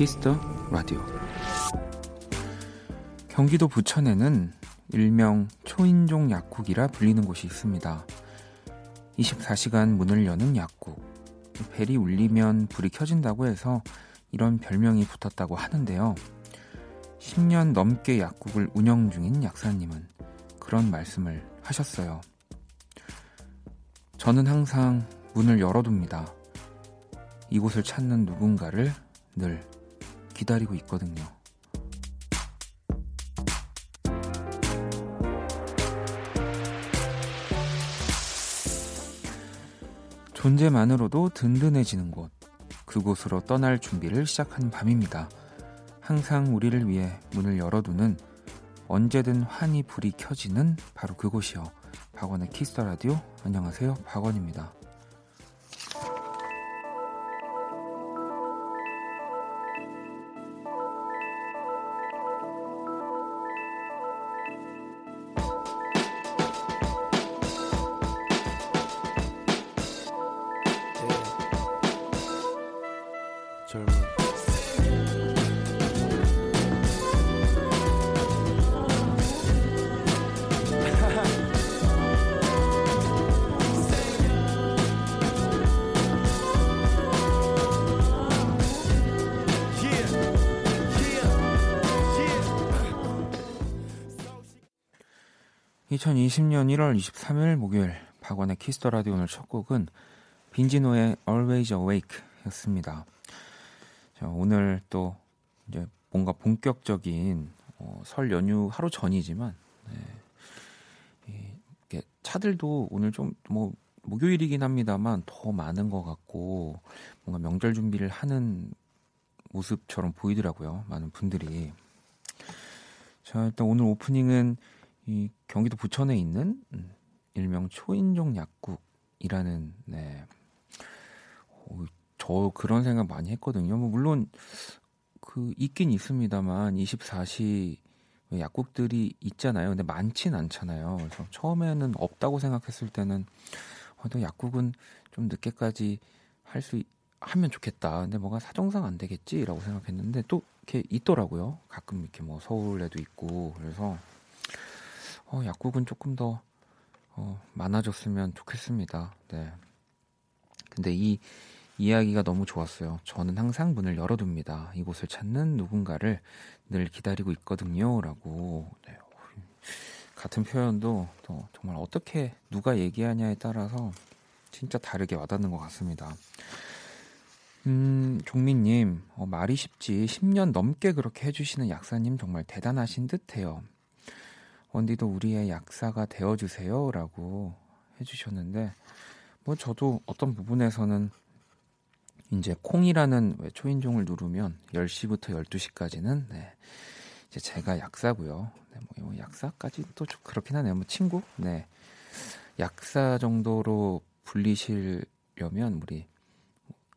키스 더 라디오 경기도 부천에는 일명 초인종 약국이라 불리는 곳이 있습니다. 24시간 문을 여는 약국. 벨이 울리면 불이 켜진다고 해서 이런 별명이 붙었다고 하는데요. 10년 넘게 약국을 운영 중인 약사님은 그런 말씀을 하셨어요. 저는 항상 문을 열어둡니다. 이곳을 찾는 누군가를 늘 기다리고 있거든요. 존재만으로도 든든해지는 곳, 그곳으로 떠날 준비를 시작한 밤입니다. 항상 우리를 위해 문을 열어두는 언제든 환히 불이 켜지는 바로 그곳이요. 박원의 키스터 라디오. 안녕하세요. 박원입니다. 2020년 1월 23일 목요일 박원의 키스 더 라디오 오늘 첫 곡은 빈지노의 Always Awake였습니다. 자, 오늘 또 이제 뭔가 본격적인 어, 설 연휴 하루 전이지만 네, 이, 차들도 오늘 좀 뭐 목요일이긴 합니다만 더 많은 것 같고 뭔가 명절 준비를 하는 모습처럼 보이더라고요. 많은 분들이. 자, 일단 오늘 오프닝은 이 경기도 부천에 있는 음, 일명 초인종 약국이라는 네. 어, 저 그런 생각 많이 했거든요. 뭐 물론 그 있긴 있습니다만 24시 약국들이 있잖아요. 근데 많진 않잖아요. 그래서 처음에는 없다고 생각했을 때는 어, 또 약국은 좀 늦게까지 할 수 하면 좋겠다. 근데 뭐가 사정상 안 되겠지라고 생각했는데 또 이렇게 있더라고요. 가끔 이렇게 뭐 서울에도 있고 그래서 어, 약국은 조금 더 어, 많아졌으면 좋겠습니다. 네. 근데 이 이야기가 너무 좋았어요. 저는 항상 문을 열어둡니다. 이곳을 찾는 누군가를 늘 기다리고 있거든요. 라고. 네. 같은 표현도 또 정말 어떻게 누가 얘기하냐에 따라서 진짜 다르게 와닿는 것 같습니다. 음, 종민님, 어, 말이 쉽지 10년 넘게 그렇게 해주시는 약사님 정말 대단하신 듯 해요. 원디도 우리의 약사가 되어주세요. 라고 해주셨는데, 뭐 저도 어떤 부분에서는 이제 콩이라는 초인종을 누르면 10시부터 12시까지는 네, 이제 제가 약사고요. 네, 뭐, 뭐 약사까지 또 그렇긴 하네요. 뭐 친구? 네. 약사 정도로 불리시려면 우리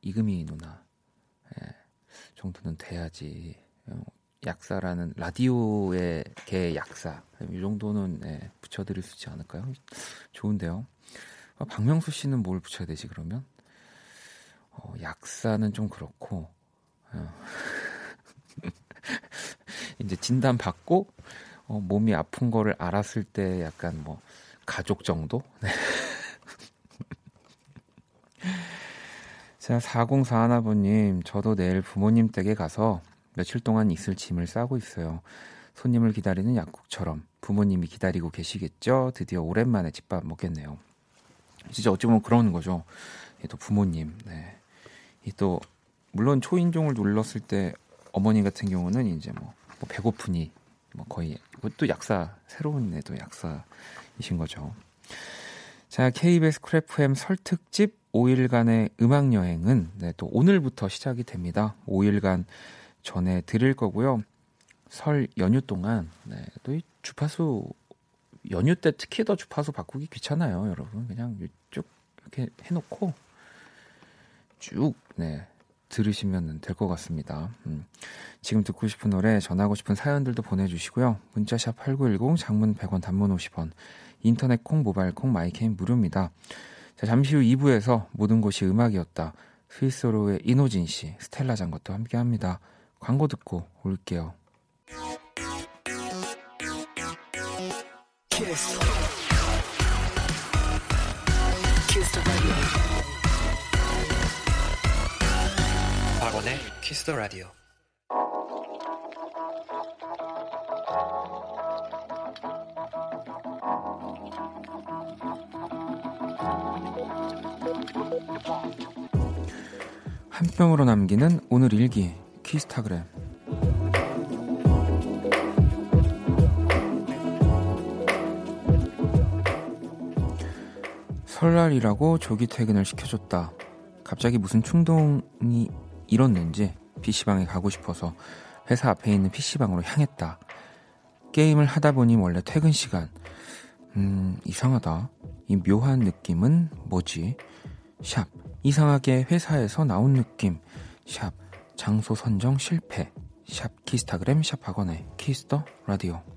이금희 누나 네, 정도는 돼야지 어, 약사라는 라디오의 개 약사 이 정도는 네, 붙여드릴 수 있지 않을까요? 좋은데요. 아, 박명수 씨는 뭘 붙여야 되지 그러면? 어, 약사는 좀 그렇고 어. 이제 진단 받고 어, 몸이 아픈 거를 알았을 때 약간 뭐 가족 정도? 네. 자, 4041아버님, 저도 내일 부모님 댁에 가서 며칠 동안 있을 짐을 싸고 있어요. 손님을 기다리는 약국처럼 부모님이 기다리고 계시겠죠? 드디어 오랜만에 집밥 먹겠네요. 진짜 어찌 보면 그런 거죠. 또 부모님, 네. 또 물론 초인종을 눌렀을 때 어머니 같은 경우는 이제 뭐, 뭐 배고프니 뭐 거의 또 약사 새로운 애도 약사이신 거죠. 자, KBS Cool FM 설특집 5일간의 음악 여행은 네, 또 오늘부터 시작이 됩니다. 5일간 전해 드릴 거고요. 설 연휴 동안 네, 또 이 주파수 연휴 때 특히 더 주파수 바꾸기 귀찮아요, 여러분. 그냥 쭉 이렇게 해놓고 쭉 네, 들으시면 될 것 같습니다. 음. 지금 듣고 싶은 노래, 전하고 싶은 사연들도 보내주시고요. 문자샵 8910, 장문 100원, 단문 50원, 인터넷 콩, 모바일 콩, my K는 무료입니다. 자, 잠시 후 2부에서 모든 곳이 음악이었다. Sweet Sorrow의 인호진 씨, 스텔라장과 또 함께 합니다. 광고 듣고 올게요. Kiss. Kiss 박원의 Kiss the Radio. 한 뼘으로 남기는 오늘 일기 키스타그램 설날이라고 조기 퇴근을 시켜줬다. 갑자기 무슨 충동이 일었는지 PC방에 가고 싶어서 회사 앞에 있는 PC방으로 향했다. 게임을 하다 보니 원래 퇴근 시간. 음, 이상하다. 이 묘한 느낌은 뭐지? 샵. 이상하게 회사에서 나온 느낌. 샵. 장소 선정 실패. 샵 키스타그램 샵 박원의 Kiss the Radio.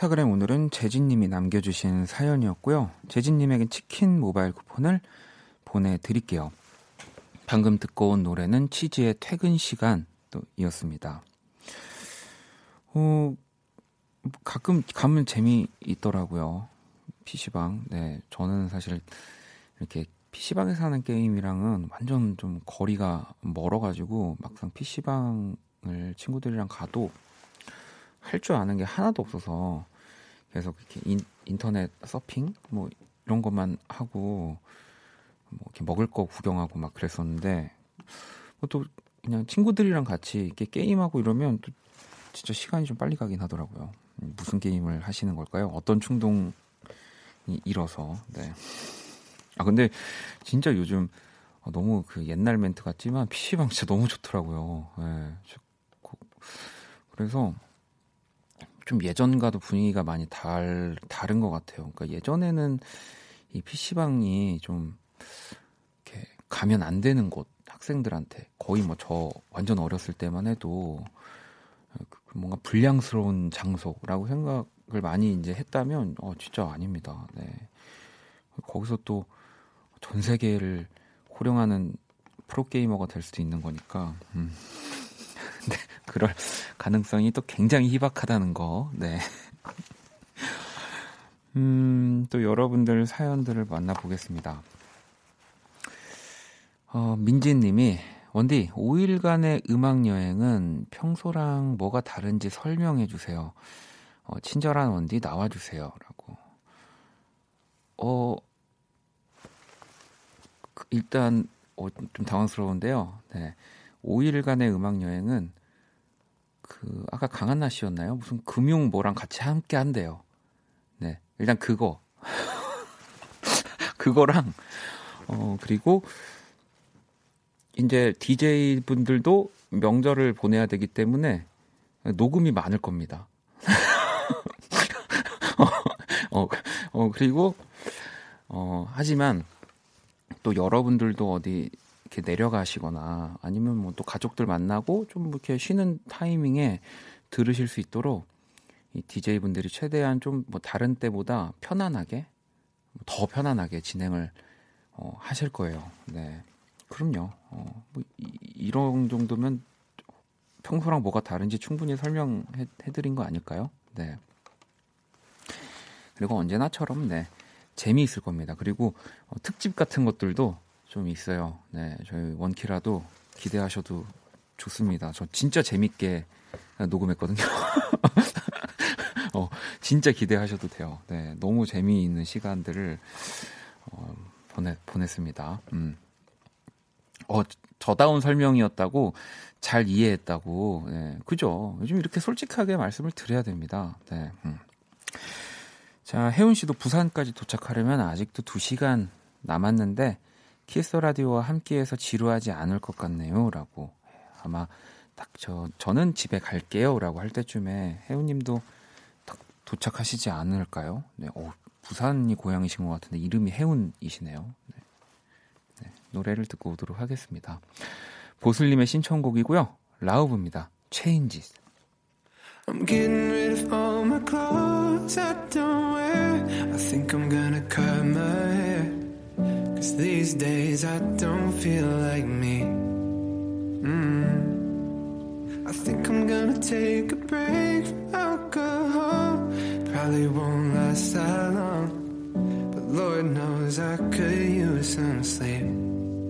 키스타그램 오늘은 재진님이 남겨주신 사연이었고요 재진님에게 치킨 모바일 쿠폰을 보내드릴게요 방금 듣고 온 노래는 치즈의 퇴근 시간이었습니다. 어, 가끔 가면 재미 있더라고요. PC방. 네, 저는 사실 이렇게 PC방에서 하는 게임이랑은 완전 좀 거리가 멀어가지고 막상 PC방을 친구들이랑 가도 할 줄 아는 게 하나도 없어서 계속 이렇게 인, 인터넷 서핑 뭐 이런 것만 하고 뭐 이렇게 먹을 거 구경하고 막 그랬었는데 뭐 또 그냥 친구들이랑 같이 이렇게 게임하고 이러면 또 진짜 시간이 좀 빨리 가긴 하더라고요. 무슨 게임을 하시는 걸까요? 어떤 충동이 일어서 네. 아 근데 진짜 요즘 너무 그 옛날 멘트 같지만 PC방 진짜 너무 좋더라고요. 네. 그래서 좀 예전과도 분위기가 많이 달, 다른 것 같아요. 그러니까 예전에는 이 PC방이 좀 이렇게 가면 안 되는 곳 학생들한테 거의 뭐 저 완전 어렸을 때만 해도 그 뭔가 불량스러운 장소라고 생각을 많이 이제 했다면 어 진짜 아닙니다. 네. 거기서 또 전 세계를 호령하는 프로게이머가 될 수도 있는 거니까 음. 네, 그럴 가능성이 또 굉장히 희박하다는 거. 네. 음, 또 여러분들 사연들을 만나보겠습니다. 어, 민지님이 원디 5일간의 음악 여행은 평소랑 뭐가 다른지 설명해 주세요. 어, 친절한 원디 나와 주세요 라고. 어 그, 일단 어, 좀 당황스러운데요. 네. 5일간의 음악 여행은 그 아까 강한나 씨였나요? 무슨 금융 뭐랑 같이 함께 한대요. 네. 일단 그거 그거랑 어 그리고 이제 DJ 분들도 명절을 보내야 되기 때문에 녹음이 많을 겁니다. 어, 어, 그리고 어, 하지만 또 여러분들도 어디 이렇게 내려가시거나 아니면 뭐 또 가족들 만나고 좀 이렇게 쉬는 타이밍에 들으실 수 있도록 이 DJ 분들이 최대한 좀 뭐 다른 때보다 편안하게 더 편안하게 진행을 어, 하실 거예요. 네. 그럼요. 어, 뭐 이, 런 정도면 평소랑 뭐가 다른지 충분히 설명해 드린 거 아닐까요? 네. 그리고 언제나처럼 네. 재미있을 겁니다. 그리고 어, 특집 같은 것들도 좀 있어요. 네. 저희 원키라도 기대하셔도 좋습니다. 저 진짜 재밌게 녹음했거든요. 어, 진짜 기대하셔도 돼요. 네, 너무 재미있는 시간들을 어, 보내 보냈습니다. 음. 어, 저다운 설명이었다고 잘 이해했다고. 네, 그죠? 요즘 이렇게 솔직하게 말씀을 드려야 됩니다. 네. 음. 자, 혜훈 씨도 부산까지 도착하려면 아직도 2시간 남았는데 키스 라디오와 함께해서 지루하지 않을 것 같네요라고. 아마 딱 저 저는 집에 갈게요라고 할 때쯤에 혜훈 님도 딱 도착하시지 않을까요? 네. 어, 부산이 고향이신 것 같은데 이름이 혜훈이시네요. 네. 네, 노래를 듣고 오도록 하겠습니다. 보슬님의 신청곡이고요. 라우브입니다. Changes. I'm getting rid of all my clothes I don't wear. I think I'm gonna cut my hair. Cause these days I don't feel like me. Mm. I think I'm gonna take a break from alcohol. Probably won't last that long. But Lord knows I could use some sleep. Mm.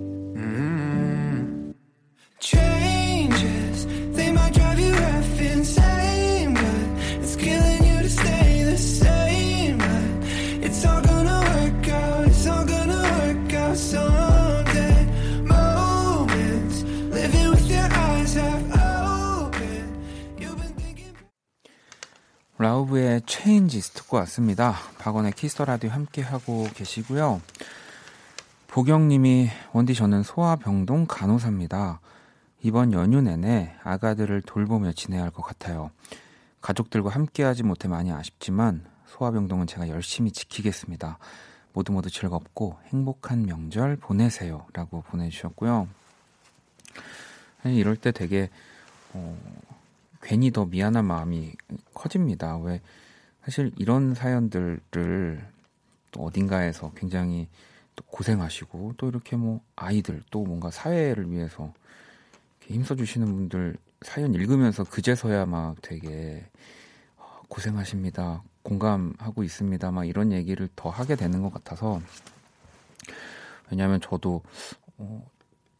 Lauv의 Changes 듣고 왔습니다. 박원의 Kiss the Radio 함께 하고 계시고요. 보경님이 원디 저는 소아병동 간호사입니다. 이번 연휴 내내 아가들을 돌보며 지내야 할 것 같아요. 가족들과 함께하지 못해 많이 아쉽지만 소아병동은 제가 열심히 지키겠습니다. 모두 모두 즐겁고 행복한 명절 보내세요. 라고 보내주셨고요. 이럴 때 되게, 어, 괜히 더 미안한 마음이 커집니다. 왜, 사실 이런 사연들을 또 어딘가에서 굉장히 또 고생하시고 또 이렇게 뭐 아이들 또 뭔가 사회를 위해서 힘써 주시는 분들 사연 읽으면서 그제서야 막 되게 어, 고생하십니다. 공감하고 있습니다. 막 이런 얘기를 더 하게 되는 것 같아서 왜냐하면 저도 어,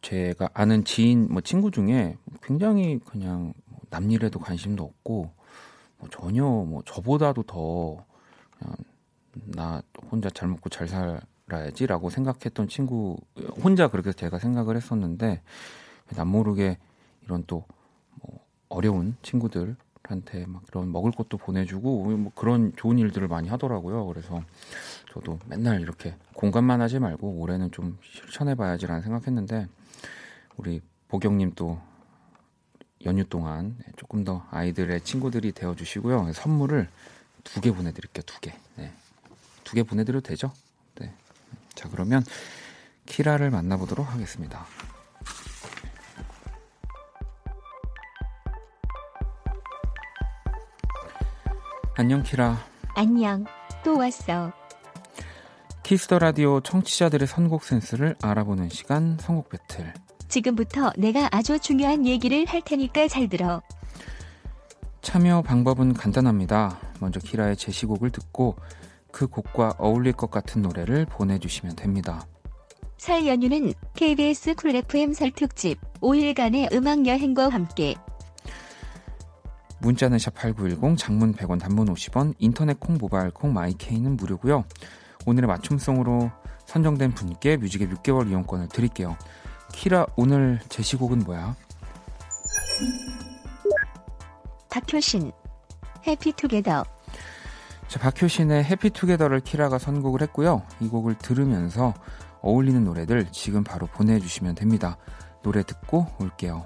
제가 아는 지인 뭐 친구 중에 굉장히 그냥 남일에도 관심도 없고 뭐 전혀 뭐 저보다도 더 그냥 나 혼자 잘 먹고 잘 살아야지라고 생각했던 친구 혼자 그렇게 제가 생각을 했었는데 남모르게 이런 또 뭐 어려운 친구들한테 막 그런 먹을 것도 보내주고 뭐 그런 좋은 일들을 많이 하더라고요. 그래서 저도 맨날 이렇게 공감만 하지 말고 올해는 좀 실천해봐야지라는 생각했는데 우리 보경님 또 연휴 동안 조금 더 아이들의 친구들이 되어 주시고요. 선물을 두 개 보내 드릴게요. 두 개. 네. 두 개 보내 드려도 되죠? 네. 자 그러면 키라를 만나보도록 하겠습니다. 안녕 키라. 안녕. 또 왔어. Kiss the Radio 청취자들의 선곡 센스를 알아보는 시간 선곡 배틀. 지금부터 내가 아주 중요한 얘기를 할 테니까 잘 들어. 참여 방법은 간단합니다. 먼저 키라의 제시곡을 듣고 그 곡과 어울릴 것 같은 노래를 보내주시면 됩니다. 설 연휴는 KBS Cool FM 설 특집 5일간의 음악 여행과 함께 문자는 샵8910 장문 100원 단문 50원 인터넷 콩 모바일 콩 마이케이는 무료고요. 오늘의 맞춤송으로 선정된 분께 뮤직의 6개월 이용권을 드릴게요. 키라 오늘 제시곡은 뭐야? 박효신 해피투게더 자, 박효신의 해피투게더를 키라가 선곡을 했고요. 이 곡을 들으면서 어울리는 노래들 지금 바로 보내주시면 됩니다. 노래 듣고 올게요.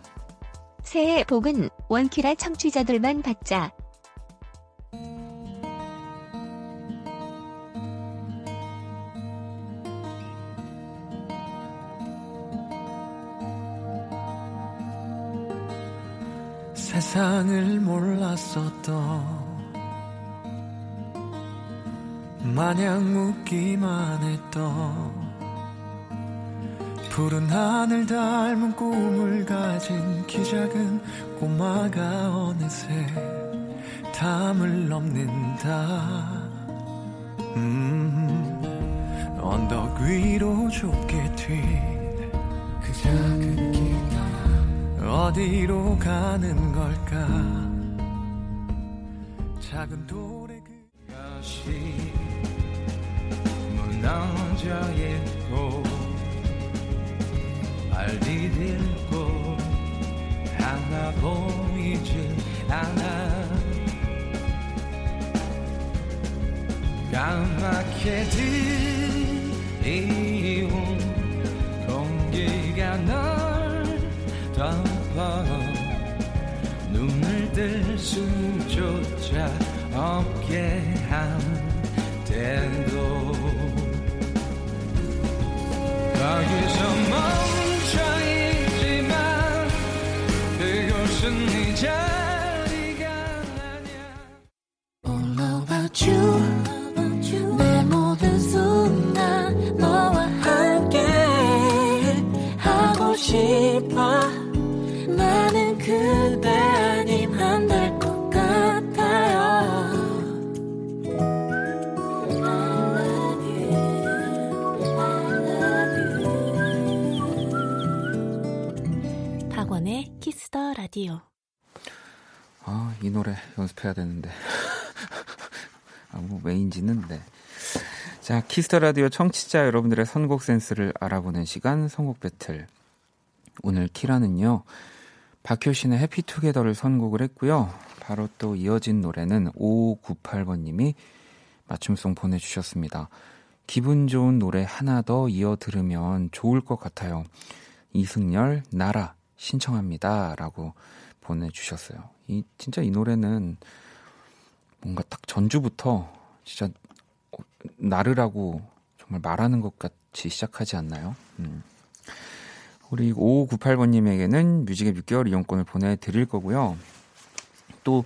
새해 복은 원키라 청취자들만 받자. 세상을 몰랐었던 마냥 묻기만 했던 푸른 하늘 닮은 꿈을 가진 키 작은 꼬마가 어느새 담을 넘는다. 음, 언덕 위로 좁게 튄 그 작은 길 어디로 가는 걸까? 작은 돌에 그 다시 무너져 있고 발 디딜고 하나 보이지 않아. 까맣게 들이온 공기가 널 덮어 뜰 수조차 없게 한때도. 거기서 멈춰 있지만 그곳은 네 자리가 아냐 All about you 라디오 아, 이 노래 연습해야 되는데. 아, 뭐, 왜인지는, 네. 자, Kiss the Radio 청취자 여러분들의 선곡 센스를 알아보는 시간, 선곡 배틀. 오늘 키라는요, 박효신의 Happy Together를 선곡을 했고요. 바로 또 이어진 노래는 5598번 님이 맞춤송 보내 주셨습니다. 기분 좋은 노래 하나 더 이어 들으면 좋을 것 같아요. 이승열, 나라, 신청합니다. 라고 보내주셨어요. 이, 진짜 이 노래는 뭔가 딱 전주부터 진짜 어, 나르라고 정말 말하는 것 같이 시작하지 않나요? 음. 우리 5598번님에게는 뮤직의 6개월 이용권을 보내드릴 거고요. 또,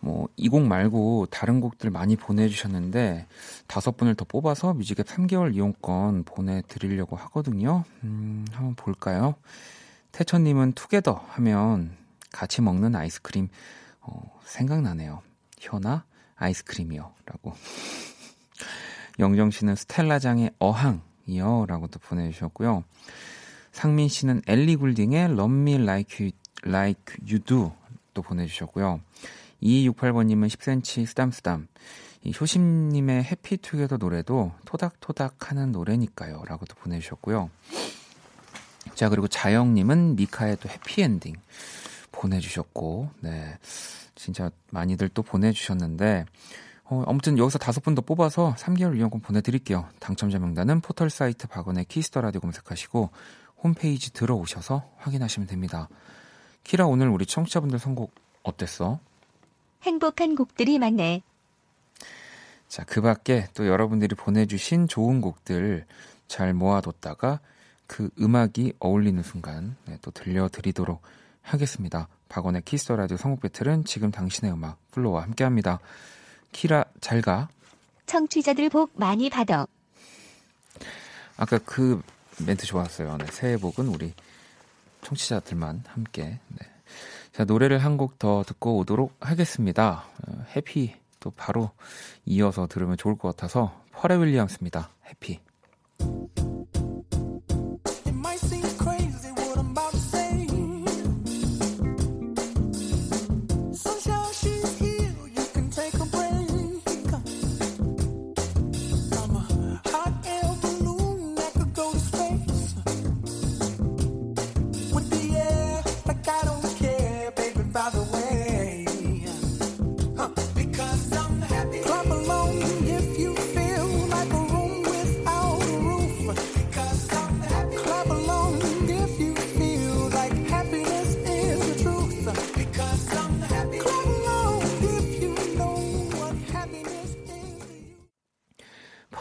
뭐, 이 곡 말고 다른 곡들 많이 보내주셨는데, 다섯 분을 더 뽑아서 뮤직의 3개월 이용권 보내드리려고 하거든요. 음, 한번 볼까요? 태천님은 투게더 하면 같이 먹는 아이스크림, 어, 생각나네요. 현아, 아이스크림이요. 라고. 영정 씨는 스텔라장의 어항이요. 라고 또 보내주셨고요. 상민 씨는 엘리 굴딩의 Love Me Like You, like you Do 또 보내주셨고요. 2268번님은 10cm 쓰담쓰담. 이 효심님의 해피투게더 노래도 토닥토닥 하는 노래니까요. 라고 또 보내주셨고요. 자, 그리고 자영님은 미카의 또 Happy Ending 보내주셨고, 네. 진짜 많이들 또 보내주셨는데, 어, 아무튼 여기서 다섯 분 더 뽑아서 3개월 이용권 보내드릴게요. 당첨자 명단은 포털 사이트 박원의 Kiss the Radio 검색하시고 홈페이지 들어오셔서 확인하시면 됩니다. 키라 오늘 우리 청취자분들 선곡 어땠어? 행복한 곡들이 많네. 자, 그 밖에 또 여러분들이 보내주신 좋은 곡들 잘 모아뒀다가 그 음악이 어울리는 순간 네, 또 들려드리도록 하겠습니다. 박원의 Kiss the Radio 선곡 battle은 지금 당신의 음악 FLO와 함께합니다. 키라 잘 가. 청취자들 복 많이 받아. 아까 그 멘트 좋았어요. 네, 새해 복은 우리 청취자들만 함께. 네. 자 노래를 한 곡 더 듣고 오도록 하겠습니다. 어, Happy 또 바로 이어서 들으면 좋을 것 같아서 퍼레 윌리엄스입니다. 해피.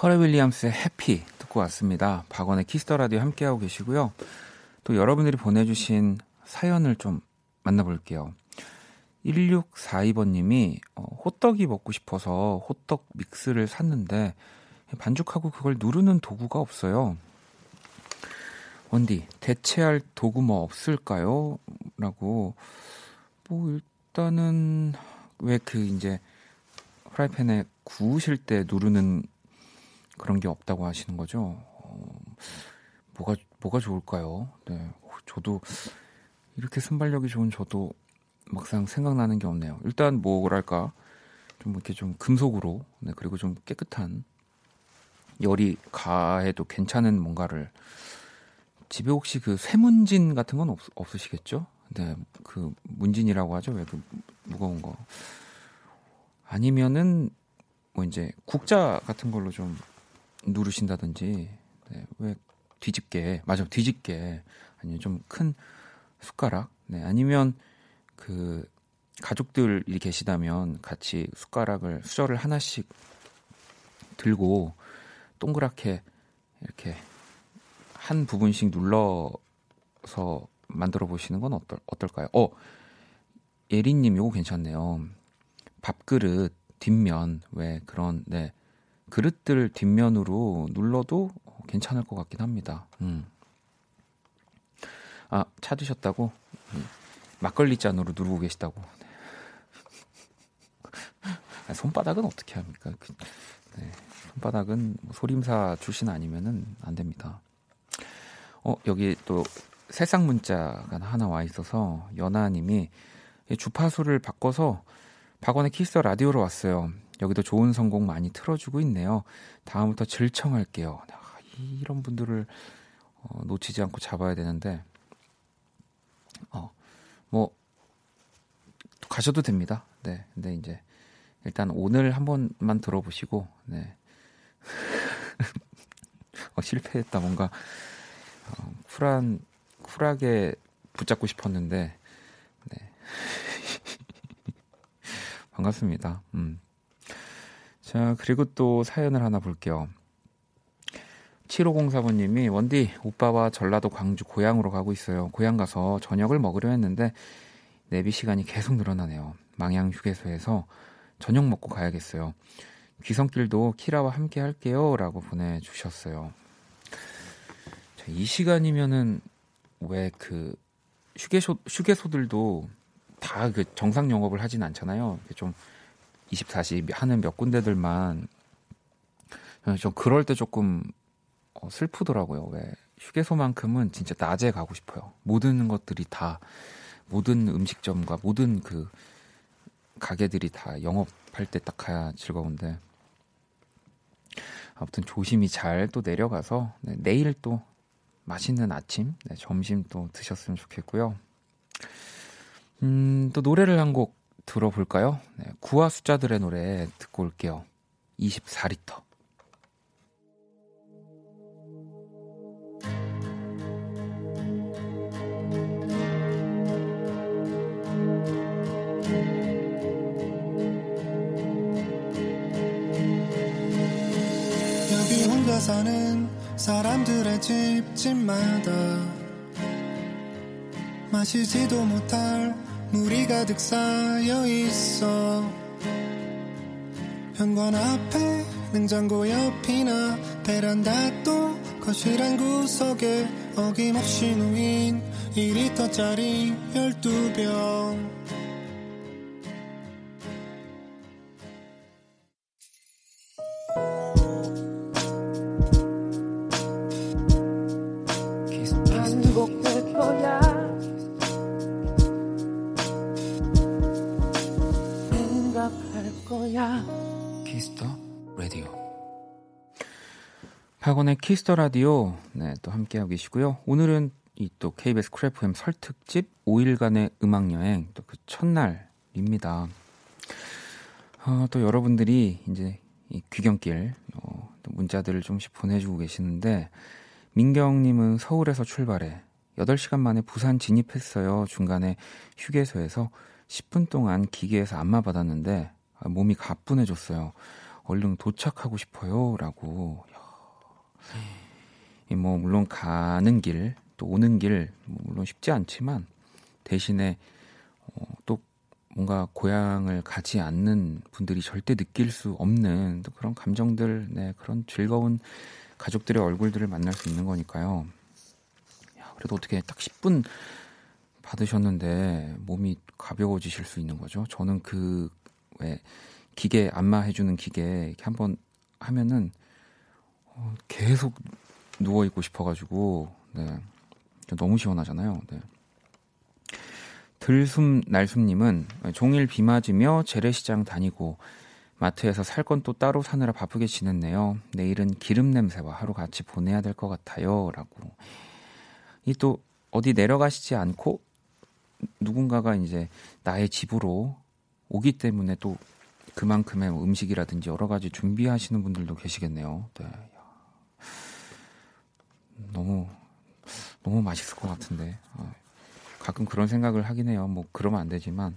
퍼렐 윌리엄스의 Happy 듣고 왔습니다. 박원의 Kiss the Radio 함께하고 계시고요. 또 여러분들이 보내주신 사연을 좀 만나볼게요. 1642번님이 어, 호떡이 먹고 싶어서 호떡 믹스를 샀는데 반죽하고 그걸 누르는 도구가 없어요. 원디 대체할 도구 뭐 없을까요? 라고 뭐 일단은 왜 그 이제 프라이팬에 구우실 때 누르는 그런 게 없다고 하시는 거죠. 어, 뭐가 뭐가 좋을까요? 네, 저도 이렇게 순발력이 좋은 저도 막상 생각나는 게 없네요. 일단 뭐랄까 좀 이렇게 좀 금속으로 네, 그리고 좀 깨끗한 열이 가해도 괜찮은 뭔가를 집에 혹시 그 쇠문진 같은 건 없, 없으시겠죠? 네, 그 문진이라고 하죠. 왜 그 무거운 거. 아니면은 뭐 이제 국자 같은 걸로 좀 누르신다든지 네, 왜 뒤집게 맞아 뒤집게 아니면 좀 큰 숟가락 네 아니면 그 가족들이 계시다면 같이 숟가락을 수저를 하나씩 들고 동그랗게 이렇게 한 부분씩 눌러서 만들어 보시는 건 어떨, 어떨까요? 어, 예린님 요거 괜찮네요. 밥그릇 뒷면 왜 그런 네 그릇들 뒷면으로 눌러도 괜찮을 것 같긴 합니다. 음. 아 찾으셨다고 막걸리 잔으로 누르고 계시다고. 아, 손바닥은 어떻게 합니까? 그, 네, 손바닥은 뭐 소림사 출신 아니면은 안 됩니다. 어 여기 또 새싹 문자가 하나 와 있어서 연아님이 주파수를 바꿔서 박원의 키스 라디오로 왔어요. 여기도 좋은 선곡 많이 틀어주고 있네요. 다음부터 질청할게요. 아, 이런 분들을 어, 놓치지 않고 잡아야 되는데, 어, 뭐, 가셔도 됩니다. 네. 근데 이제, 일단 오늘 한 번만 들어보시고, 네. 어, 실패했다. 뭔가, 어, 쿨한, 쿨하게 붙잡고 싶었는데, 네. 반갑습니다. 음. 자, 그리고 또 사연을 하나 볼게요. 7504번님이 원디 오빠와 전라도 광주 고향으로 가고 있어요. 고향 가서 저녁을 먹으려 했는데 내비 시간이 계속 늘어나네요. 망양 휴게소에서 저녁 먹고 가야겠어요. 귀성길도 키라와 함께 할게요라고 보내 주셨어요. 자, 이 시간이면은 왜 그 휴게소 휴게소들도 다 그 정상 영업을 하진 않잖아요. 좀 24시 하는 몇 군데들만 좀 그럴 때 조금 어, 슬프더라고요. 왜 휴게소만큼은 진짜 낮에 가고 싶어요. 모든 것들이 다 모든 음식점과 모든 그 가게들이 다 영업할 때 딱 가야 즐거운데 아무튼 조심히 잘 또 내려가서 네, 내일 또 맛있는 아침, 네, 점심 또 드셨으면 좋겠고요. 음, 또 노래를 한 곡 들어볼까요? 네, 구와 숫자들의 노래 듣고 올게요. 24리터. 여기 혼자 사는 사람들의 집집마다 마시지도 못할 물이 가득 쌓여 있어. 현관 앞에 냉장고 옆이나 베란다 또 거실 한 구석에 어김없이 놓인 2리터짜리 12병 거야 Kiss the Radio. 박원의 Kiss the Radio 네, 또 함께하고 계시고요. 오늘은 이 또 KBS Cool FM 설 특집 5일간의 음악 여행 또 그 첫날입니다. 어, 또 여러분들이 이제 이 귀경길 어, 또 문자들을 좀씩 보내주고 계시는데 민경님은 서울에서 출발해 8시간 만에 부산 진입했어요. 중간에 휴게소에서 10분 동안 기계에서 안마 받았는데 아, 몸이 가뿐해졌어요. 얼른 도착하고 싶어요. 라고. 이 뭐, 물론 가는 길, 또 오는 길, 뭐 물론 쉽지 않지만, 대신에, 어, 또 뭔가 고향을 가지 않는 분들이 절대 느낄 수 없는 또 그런 감정들, 네, 그런 즐거운 가족들의 얼굴들을 만날 수 있는 거니까요. 야, 그래도 어떻게 딱 10분 받으셨는데 몸이 가벼워지실 수 있는 거죠. 저는 그, 왜, 기계 안마 해주는 기계 이렇게 한번 하면은 어, 계속 누워 있고 싶어가지고 네 너무 시원하잖아요. 네. 들숨 날숨님은 종일 비 맞으며 재래시장 다니고 마트에서 살 건 또 따로 사느라 바쁘게 지냈네요. 내일은 기름 냄새와 하루 같이 보내야 될 것 같아요. 라고. 이 또 어디 내려가시지 않고 누군가가 이제 나의 집으로 오기 때문에 또 그만큼의 음식이라든지 여러 가지 준비하시는 분들도 계시겠네요. 네. 너무 너무 맛있을 것 같은데 어, 가끔 그런 생각을 하긴 해요. 뭐 그러면 안 되지만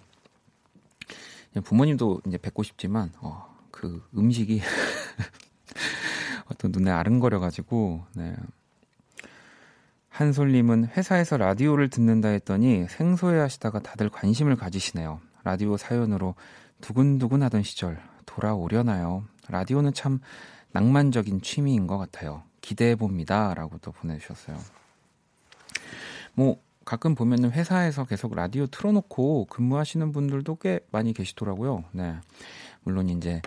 부모님도 이제 뵙고 싶지만 어, 그 음식이 어떤 눈에 아른거려가지고 네. 한솔님은 회사에서 라디오를 듣는다 했더니 생소해하시다가 다들 관심을 가지시네요. 라디오 사연으로 두근두근 하던 시절 돌아오려나요? 라디오는 참 낭만적인 취미인 것 같아요. 기대해 봅니다. 라고 또 보내주셨어요. 뭐, 가끔 보면은 회사에서 계속 라디오 틀어놓고 근무하시는 분들도 꽤 많이 계시더라고요. 네. 물론 이제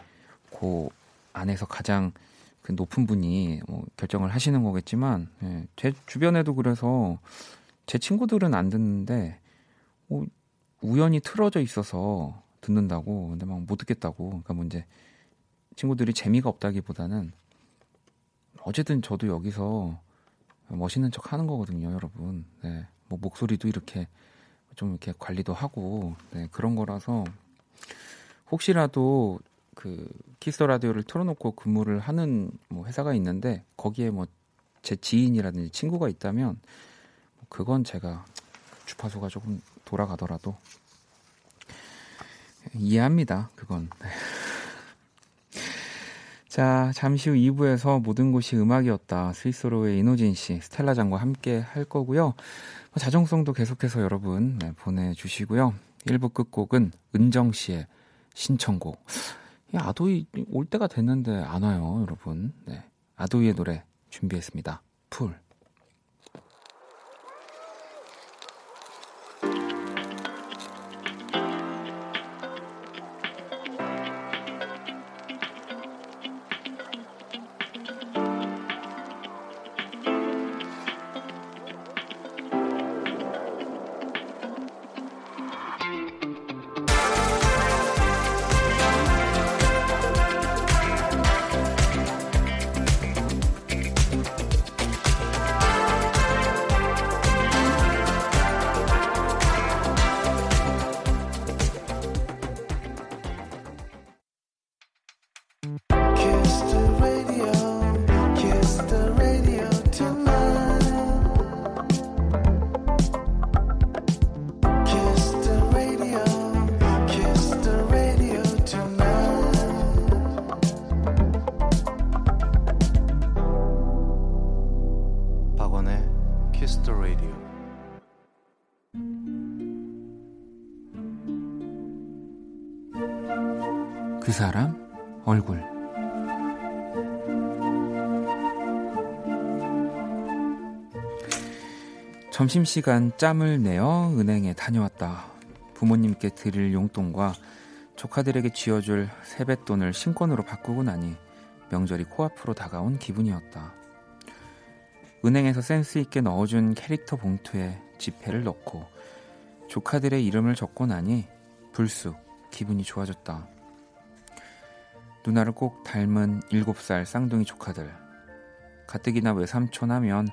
그 안에서 가장 그 높은 분이 뭐 결정을 하시는 거겠지만, 네. 제 주변에도 그래서 제 친구들은 안 듣는데, 뭐 우연히 틀어져 있어서 듣는다고, 근데 막 못 듣겠다고. 그러니까 뭐 이제 친구들이 재미가 없다기보다는 어쨌든 저도 여기서 멋있는 척 하는 거거든요, 여러분. 네. 뭐 목소리도 이렇게 좀 이렇게 관리도 하고 네, 그런 거라서 혹시라도 그 키스 라디오를 틀어놓고 근무를 하는 뭐 회사가 있는데 거기에 뭐 제 지인이라든지 친구가 있다면 뭐 그건 제가 주파수가 조금 돌아가더라도 이해합니다. 그건. 네. 자, 잠시 후 2부에서 모든 곳이 음악이었다. 스위스로의 이노진 씨, 스텔라 장과 함께 할 거고요. 뭐 자정성도 계속해서 여러분 네, 보내주시고요. 1부 끝곡은 은정 씨의 신청곡. 이 아도이 올 때가 됐는데 안 와요, 여러분. 네. 아도이의 노래 준비했습니다. 풀. 점심시간 짬을 내어 은행에 다녀왔다. 부모님께 드릴 용돈과 조카들에게 쥐어줄 세뱃돈을 신권으로 바꾸고 나니 명절이 코앞으로 다가온 기분이었다. 은행에서 센스 있게 넣어준 캐릭터 봉투에 지폐를 넣고 조카들의 이름을 적고 나니 불쑥 기분이 좋아졌다. 누나를 꼭 닮은 7살 쌍둥이 조카들. 가뜩이나 외삼촌 하면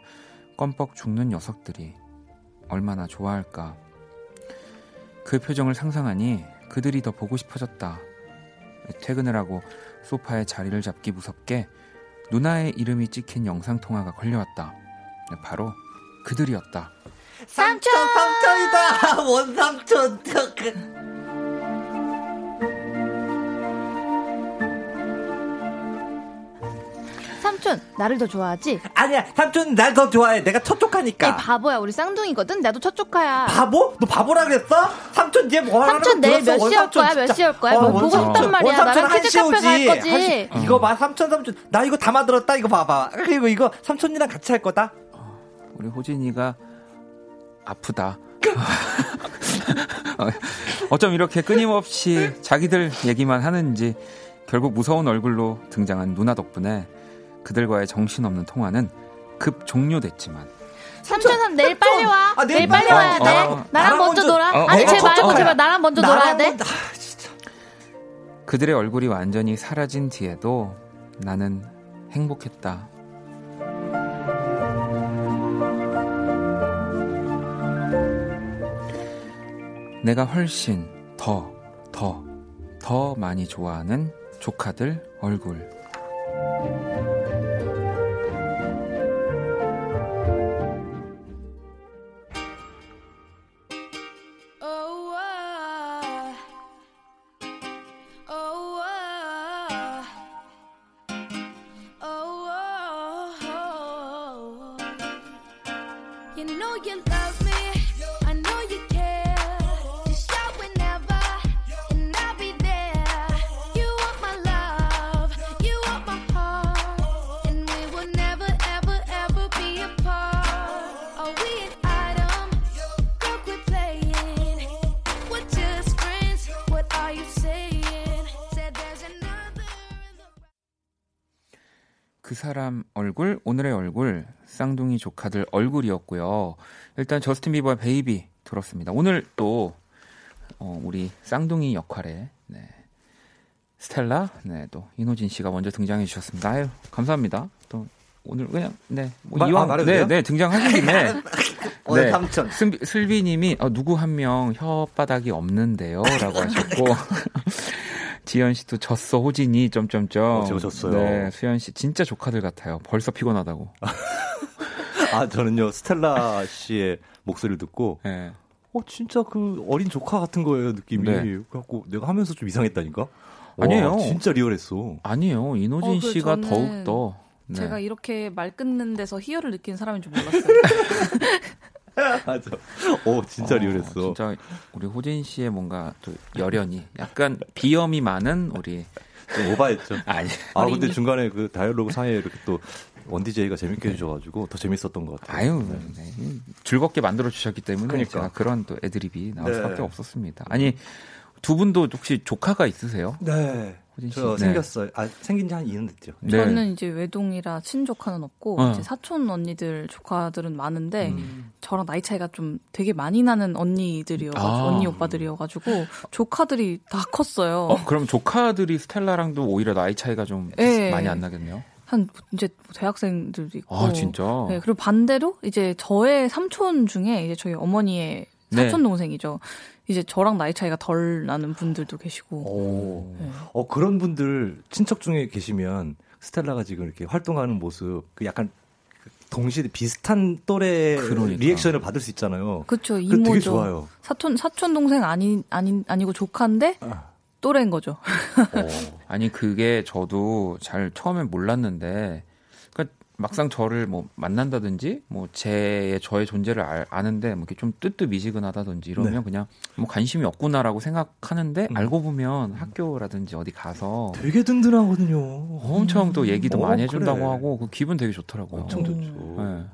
껌뻑 죽는 녀석들이 얼마나 좋아할까. 그 표정을 상상하니 그들이 더 보고 싶어졌다. 퇴근을 하고 소파에 자리를 잡기 무섭게 누나의 이름이 찍힌 영상통화가 걸려왔다. 바로 그들이었다. 삼촌 삼촌이다 원삼촌 삼촌 나를 더 좋아하지? 아니야 삼촌 날 더 좋아해 내가 이 척척하니까 바보야 우리 쌍둥이거든 나도 첫조카야 바보? 너 바보라 그랬어? 삼촌 얘 뭐하는 삼촌 내일 몇 시에 올 거야? 몇 시에 올 거야? 뭐 보고 싶단 말이야. 나랑 키즈 카페 갈 거지. 이거 봐 삼촌 삼촌 나 이거 담아 들었다 이거 봐봐 그리고 이거 삼촌이랑 같이 할 거다 우리 호진이가 아프다. 어, 어쩜 이렇게 끊임없이 자기들 얘기만 하는지 결국 무서운 얼굴로 등장한 누나 덕분에 그들과의 정신없는 통화는 급 종료됐지만 삼촌 삼 내일 빨리 와. 아, 내일 내일 빨리 빨리 와야 와. 돼. 어, 어. 나랑, 어, 나랑, 먼저 먼저- 놀아. 어, 아니 어, 제발 어, 어, 제발 나랑 먼저 나랑 놀아야 돼. 아, 진짜. 그들의 얼굴이 완전히 사라진 뒤에도 나는 행복했다. 내가 훨씬 더, 더, 더 많이 좋아하는 조카들 얼굴. 조카들 얼굴이었고요. 일단 저스틴 비버의 Baby 들었습니다. 오늘 또 어, 우리 쌍둥이 역할에 네. 스텔라, 네, 또 인호진 씨가 먼저 등장해 주셨습니다. 아유, 감사합니다. 또 오늘 그냥 네, 뭐 말- 이왕 아, 네? 네, 등장하신 김에 오늘 네. 삼촌. 슬비, 슬비님이 어, 누구 한 명 혓바닥이 없는데요라고 하셨고 지연 씨도 졌어 호진이 점점점. 어, 제가 졌어요. 네, 수연 씨 진짜 조카들 같아요. 벌써 피곤하다고. 아, 저는요, 스텔라 씨의 목소리를 듣고, 네. 어, 진짜 그 어린 조카 같은 거예요, 느낌이. 네. 그래갖고 내가 하면서 좀 이상했다니까? 아니에요. 와, 진짜 리얼했어. 아니에요. 이노진 어, 그 씨가 더욱 더. 네. 제가 이렇게 말 끊는 데서 희열을 느끼는 사람인 줄 몰랐어요. 맞아. 어, 진짜 어, 리얼했어. 진짜 우리 호진 씨의 뭔가 또 열연이 약간 비염이 많은 우리 좀 오바했죠. 아니 아, 근데. 중간에 그 다이얼로그 상에 이렇게 또 원디제이가 재밌게 해주셔가지고 더 재밌었던 것 같아요. 아유 네. 즐겁게 만들어 주셨기 때문에 그러니까. 제가 그런 또 애드립이 나올 네. 수밖에 없었습니다. 아니 두 분도 혹시 조카가 있으세요? 네. 호진 씨? 저 네. 생겼어요. 아, 생긴 지 한 2년 됐죠. 네. 저는 이제 외동이라 친조카는 없고 어. 이제 사촌 언니들 조카들은 많은데 음. 저랑 나이 차이가 좀 되게 많이 나는 언니들이어가지고 아. 언니 오빠들이어 가지고 조카들이 다 컸어요. 어, 그럼 조카들이 스텔라랑도 오히려 나이 차이가 좀 네. 많이 안 나겠네요. 한 이제 대학생들도 있고. 아 진짜. 네, 그리고 반대로 이제 저의 삼촌 중에 이제 저희 어머니의 네. 사촌 동생이죠. 이제 저랑 나이 차이가 덜 나는 분들도 계시고. 오. 네. 어, 그런 분들 친척 중에 계시면 스텔라가 지금 이렇게 활동하는 모습, 그 약간 동시에 비슷한 또래 그러니까. 리액션을 받을 수 있잖아요. 그쵸 그게 되게 이모죠. 좋아요. 사촌 사촌 동생 아니 아니 아니고 조카인데 아. 또래인 거죠. 아니 그게 저도 잘 처음엔 몰랐는데 그러니까 막상 저를 뭐 만난다든지 뭐 제 저의 존재를 알, 아는데 뭐 이렇게 좀 뜨뜻미지근하다든지 이러면 네. 그냥 뭐 관심이 없구나라고 생각하는데 음. 알고 보면 학교라든지 어디 가서 되게 든든하거든요. 엄청 또 얘기도 어, 많이 해준다고 그래. 하고 그 기분 되게 좋더라고요. 엄청 좋죠. 네.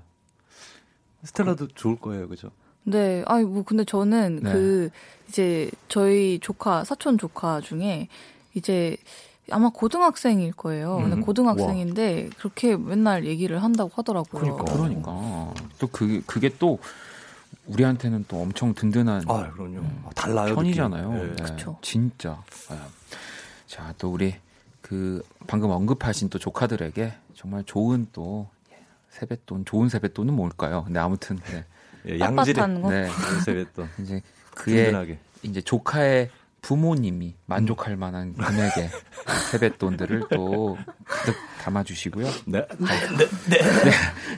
스텔라도 좋을 거예요, 그죠? 네, 아니 뭐 근데 저는 네. 그 이제 저희 조카 사촌 조카 중에 이제 아마 고등학생일 거예요. 근데 음. 고등학생인데 그렇게 맨날 얘기를 한다고 하더라고요. 그러니까. 그러니까 또 그게 그게 또 우리한테는 또 엄청 든든한 아, 그럼요. 아, 달라요. 편이잖아요. 느낌이. 네. 네, 그쵸. 진짜. 네. 자, 또 우리 그 방금 언급하신 또 조카들에게 정말 좋은 또 세뱃돈, 좋은 세뱃돈은 뭘까요? 근데 아무튼 네. 예, 양질의. 네. 세뱃돈. 이제 그의 든든하게. 이제 조카의 부모님이 만족할 만한 금액의 세뱃돈들을 또 가득 담아주시고요. 네.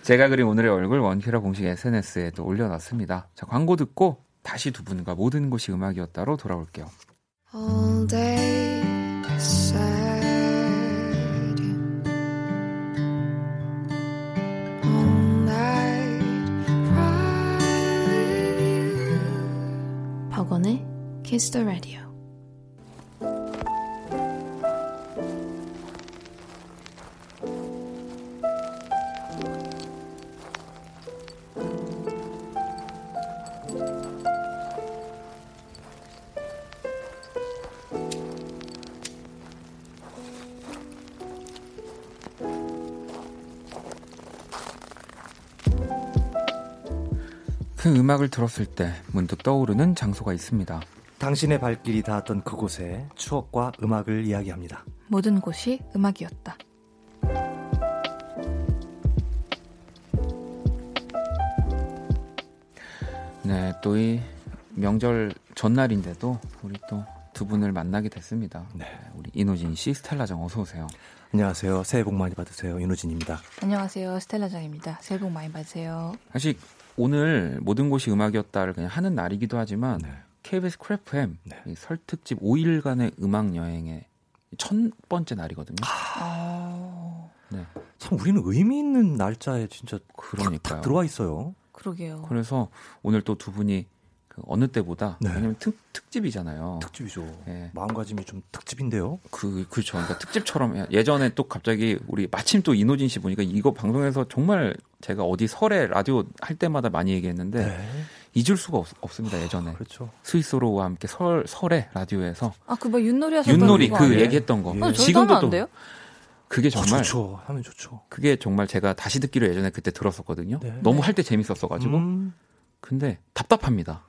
제가 그린 오늘의 얼굴 원키라 공식 SNS에도 올려놨습니다. 자, 광고 듣고 다시 두 분과 모든 곳이 음악이었다로 돌아올게요. All day Kiss the Radio. 그 음악을 들었을 때 문득 떠오르는 장소가 있습니다. 당신의 발길이 닿았던 그곳에 추억과 음악을 이야기합니다. 모든 곳이 음악이었다. 네, 또 이 명절 전날인데도 우리 또 두 분을 만나게 됐습니다. 네. 우리 이노진 씨, 스텔라장 어서 오세요. 안녕하세요. 새해 복 많이 받으세요. 윤호진입니다. 안녕하세요. 스텔라장입니다. 새해 복 많이 받으세요. 사실 오늘 모든 곳이 음악이었다를 그냥 하는 날이기도 하지만 네. KBS Cool FM 네. 이 설특집 5일간의 음악 여행의 첫 번째 날이거든요. 아, 네, 참 우리는 의미 있는 날짜에 진짜 그러니까요. 탁 들어와 있어요. 그러게요. 그래서 오늘 또 두 분이 그 어느 때보다 네. 왜냐면 특, 특집이잖아요. 특집이죠. 네. 마음가짐이 좀 특집인데요. 그 그렇죠. 그러니까 특집처럼 예전에 또 갑자기 우리 마침 또 인호진 씨 보니까 이거 방송에서 정말 제가 어디 설에 라디오 할 때마다 많이 얘기했는데 잊을 수가 없, 습니다 예전에 그렇죠. 스위스로와 함께 설 설에 라디오에서 아, 그 뭐 윷놀이 하셨던 윷놀이 그 아니에요? 얘기했던 거. 예. 어, 저희도 지금도 또 돼요? 그게 어, 정말 좋죠. 하면 좋죠. 그게 정말 제가 다시 듣기로 예전에 그때 들었었거든요. 네. 너무 할 때 재밌었어 가지고. 음, 근데 답답합니다.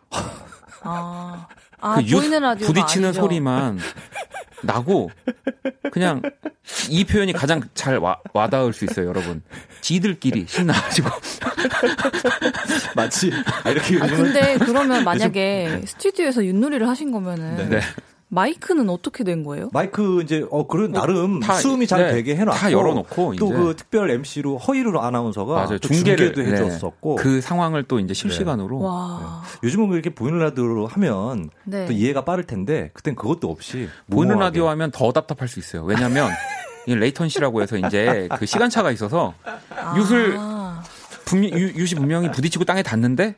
아, 아그 유- 보이는 라디오 부딪히는 아니죠? 소리만 나고 그냥 이 표현이 가장 잘 와, 와닿을 수 있어요, 여러분. 지들끼리 신나가지고 마치 아, 이렇게 아 근데 그러면 만약에 스튜디오에서 윷놀이를 하신 거면은 네. 마이크는 어떻게 된 거예요? 마이크 이제 어 그런 나름 다- 수음이 잘 네, 되게 해놨고 다 열어놓고 이제 또그 특별 MC로 허이루 아나운서가 맞아요 또 중계를 중계도 네. 해줬었고 그 상황을 또 이제 실시간으로 와, 요즘은 이렇게 보이는 라디오로 하면 네. 또 이해가 빠를 텐데 그땐 그것도 없이 보이는. 라디오 하면 더 답답할 수 있어요. 왜냐하면 이 latency라고 해서 이제 그 시간차가 있어서 윷을 아, 분명, 유- 윷이 분명히 부딪히고 땅에 닿는데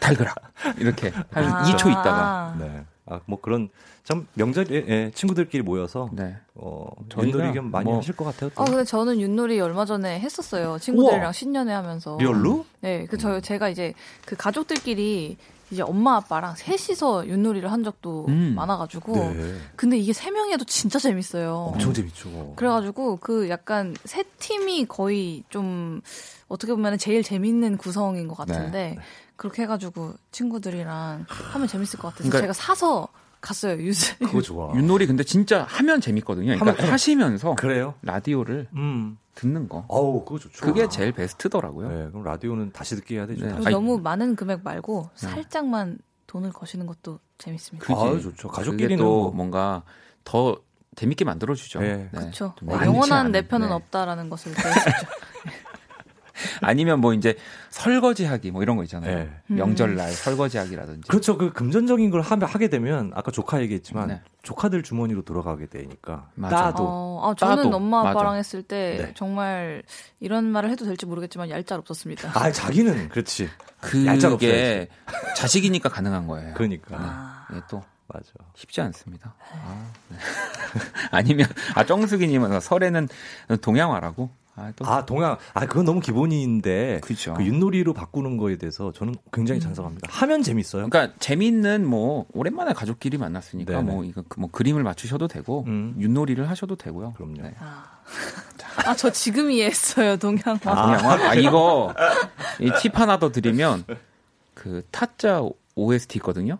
달그락 이렇게 한 아. 2초 있다가 네. 아, 뭐 그런 참 명절에 예, 친구들끼리 모여서 네. 어, 윷놀이 겸 많이 뭐- 하실 것 같아요. 또. 아 근데 저는 윷놀이 얼마 전에 했었어요. 친구들이랑 우와. 신년회 하면서. real로? 네, 그 저 제가 이제 그 가족들끼리 이제 엄마 아빠랑 셋이서 윷놀이를 한 적도 음. 많아가지고. 네. 근데 이게 세 명이 해도 진짜 재밌어요. 엄청 재밌죠. 그래가지고 그 약간 세 팀이 거의 좀 어떻게 보면 제일 재밌는 구성인 것 같은데 그렇게 해가지고 친구들이랑 하면 재밌을 것 같아서 그러니까- 제가 사서 갔어요 유즈. 그거 좋아. 윷놀이 근데 진짜 하면 재밌거든요. 그러니까 하면- 하시면서 그래요? 라디오를 음. 듣는 거. 어우, 그거 좋죠. 그게 제일 베스트더라고요. 네, 그럼 라디오는 다시 듣기 해야 되죠. 네. 다시. 아니, 너무 많은 금액 말고 네. 살짝만 돈을 거시는 것도 재밌습니다. 아유, 좋죠. 가족끼리는 그게 또 뭐- 뭔가 더 재밌게 만들어 주죠. 네. 그렇죠. 좀 네, 많지 영원한 내 편은 네. 없다라는 것을 배웠죠. 아니면 뭐 이제 설거지하기 뭐 이런 거 있잖아요. 네. 명절날 설거지하기라든지. 그렇죠. 그 금전적인 걸 하면 하게 되면 아까 조카 얘기했지만 네. 조카들 주머니로 들어가게 되니까 맞아. 따도 어, 아, 저는 따도, 엄마 아빠랑 맞아. 했을 때 네. 정말 이런 말을 해도 될지 모르겠지만 얄짤 없었습니다. 아 자기는 그렇지. 얄짤 그게 자식이니까 가능한 거예요. 그러니까 아, 예, 또 맞아. 쉽지 않습니다. 아, 네. 아니면 아 정수기님은 설에는 동양화라고. 아, 또아 동양 아 그건 너무 기본인데 그죠. 그 윷놀이로 바꾸는 거에 대해서 저는 굉장히 찬성합니다. 하면 재밌어요. 그러니까 재미있는 뭐 오랜만에 가족끼리 만났으니까 네네. 뭐 이거 그- 뭐 그림을 맞추셔도 되고 음. 윷놀이를 하셔도 되고요. 그럼요. 네. 아, 저 지금 이해했어요, 동양화. 동양화. 아 이거 이 팁 하나 더 드리면 그 타짜 OST 있거든요.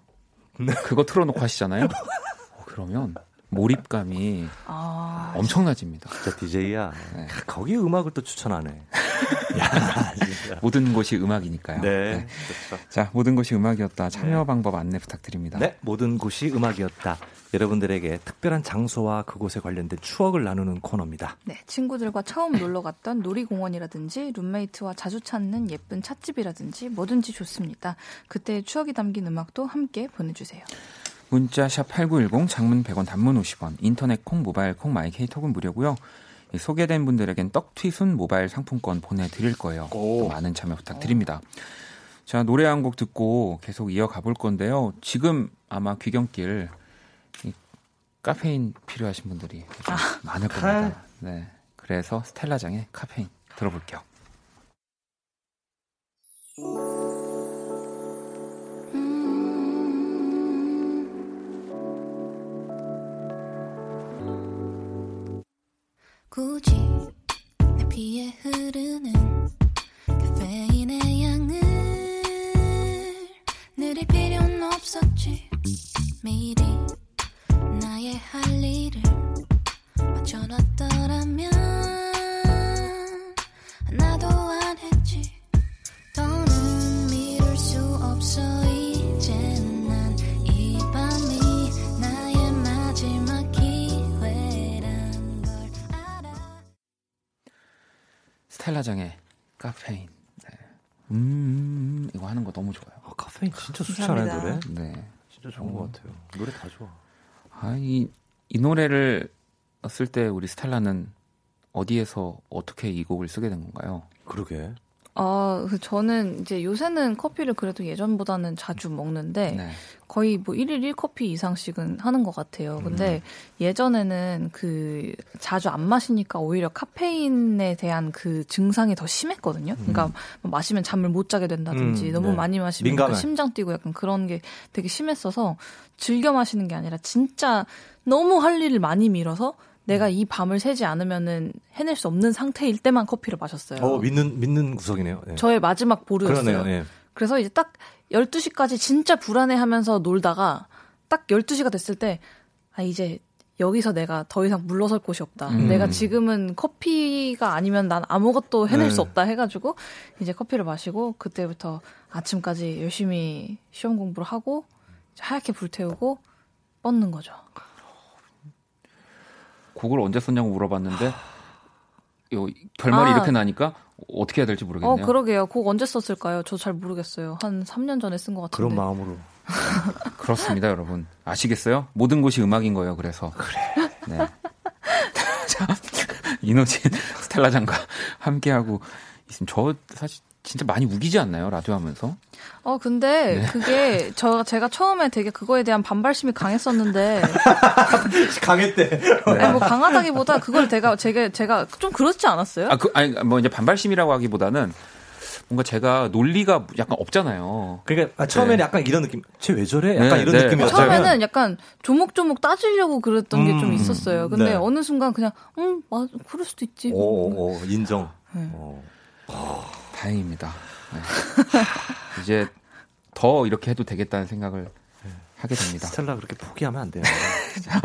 네. 그거 틀어 놓고 하시잖아요. 어, 그러면 몰입감이 아, 엄청나집니다. 진짜 DJ야. 네. 거기 음악을 또 추천하네. 야. 모든 곳이 음악이니까요. 네. 그렇죠. 자, 모든 곳이 음악이었다. 참여 방법 안내 부탁드립니다. 네, 모든 곳이 음악이었다. 여러분들에게 특별한 장소와 그곳에 관련된 추억을 나누는 코너입니다. 네, 친구들과 처음 놀러 갔던 놀이공원이라든지 룸메이트와 자주 찾는 예쁜 찻집이라든지 뭐든지 좋습니다. 그때의 추억이 담긴 음악도 함께 보내주세요. 문자 샵 8910 장문 100원 단문 50원 인터넷 콩 모바일 콩 My K 톡은 무료고요. 이 소개된 분들에겐 떡튀순 모바일 상품권 보내드릴 거예요. 또 많은 참여 부탁드립니다. 자 노래 한 곡 듣고 계속 이어가 볼 건데요. 지금 아마 귀경길 이 카페인 필요하신 분들이 좀 많을 겁니다. 네, 그래서 스텔라장의 카페인 들어볼게요. 굳이 내 피에 흐르 것 같아요. 노래 다 좋아. 아, 이, 이 노래를 쓸 때 우리 스텔라는 어디에서 어떻게 이 곡을 쓰게 된 건가요? 그러게. 아, 그 저는 이제 요새는 커피를 그래도 예전보다는 자주 먹는데 네. 거의 뭐 1일 1커피 이상씩은 하는 것 같아요. 음. 근데 예전에는 그 자주 안 마시니까 오히려 카페인에 대한 그 증상이 더 심했거든요. 그러니까 뭐 마시면 잠을 못 자게 된다든지 음, 너무 네. 많이 마시면 민감해. 그 심장 뛰고 약간 그런 게 되게 심했어서 즐겨 마시는 게 아니라 진짜 너무 할 일을 많이 밀어서 내가 이 밤을 새지 않으면은 해낼 수 없는 상태일 때만 커피를 마셨어요. 어 믿는 믿는 구석이네요. 예. 저의 마지막 보루였어요. 그러네요. 예. 그래서 이제 딱 12시까지 진짜 불안해 하면서 놀다가 딱 12시가 됐을 때, 아, 이제 여기서 내가 더 이상 물러설 곳이 없다. 음. 내가 지금은 커피가 아니면 난 아무것도 해낼 네. 수 없다 해가지고 이제 커피를 마시고 그때부터 아침까지 열심히 시험 공부를 하고 하얗게 불태우고 뻗는 거죠. 곡을 언제 썼냐고 물어봤는데 요 결말이 아. 이렇게 나니까 어떻게 해야 될지 모르겠네요. 어, 그러게요. 곡 언제 썼을까요? 저 잘 모르겠어요. 한 3년 전에 쓴 것 같은데. 그런 마음으로 그렇습니다, 여러분. 아시겠어요? 모든 곳이 음악인 거예요. 그래서 그래. 네. 자, 이노진 스텔라 장과 함께하고 있으면 저 사실 진짜 많이 우기지 않나요? 라디오 하면서? 어, 근데 네. 그게 저 제가 처음에 되게 그거에 대한 반발심이 강했었는데 강했대. 아니, 뭐 강하다기보다 그걸 제가 제가 제가 좀 그렇지 않았어요? 아, 그, 아니, 뭐 이제 반발심이라고 하기보다는 뭔가 제가 논리가 약간 없잖아요. 그러니까 아, 처음에는 네. 약간 이런 느낌. 쟤 왜 저래? 약간 네, 이런 네. 느낌이었어요. 처음에는 약간 조목조목 따지려고 그랬던 게좀 음, 있었어요. 근데 네. 어느 순간 그냥 음, 맞아. 그럴 수도 있지. 오, 오, 오, 인정. 네. 어. 다행입니다. 네. 이제 더 이렇게 해도 되겠다는 생각을 하게 됩니다. 스텔라 그렇게 포기하면 안 돼요. 자,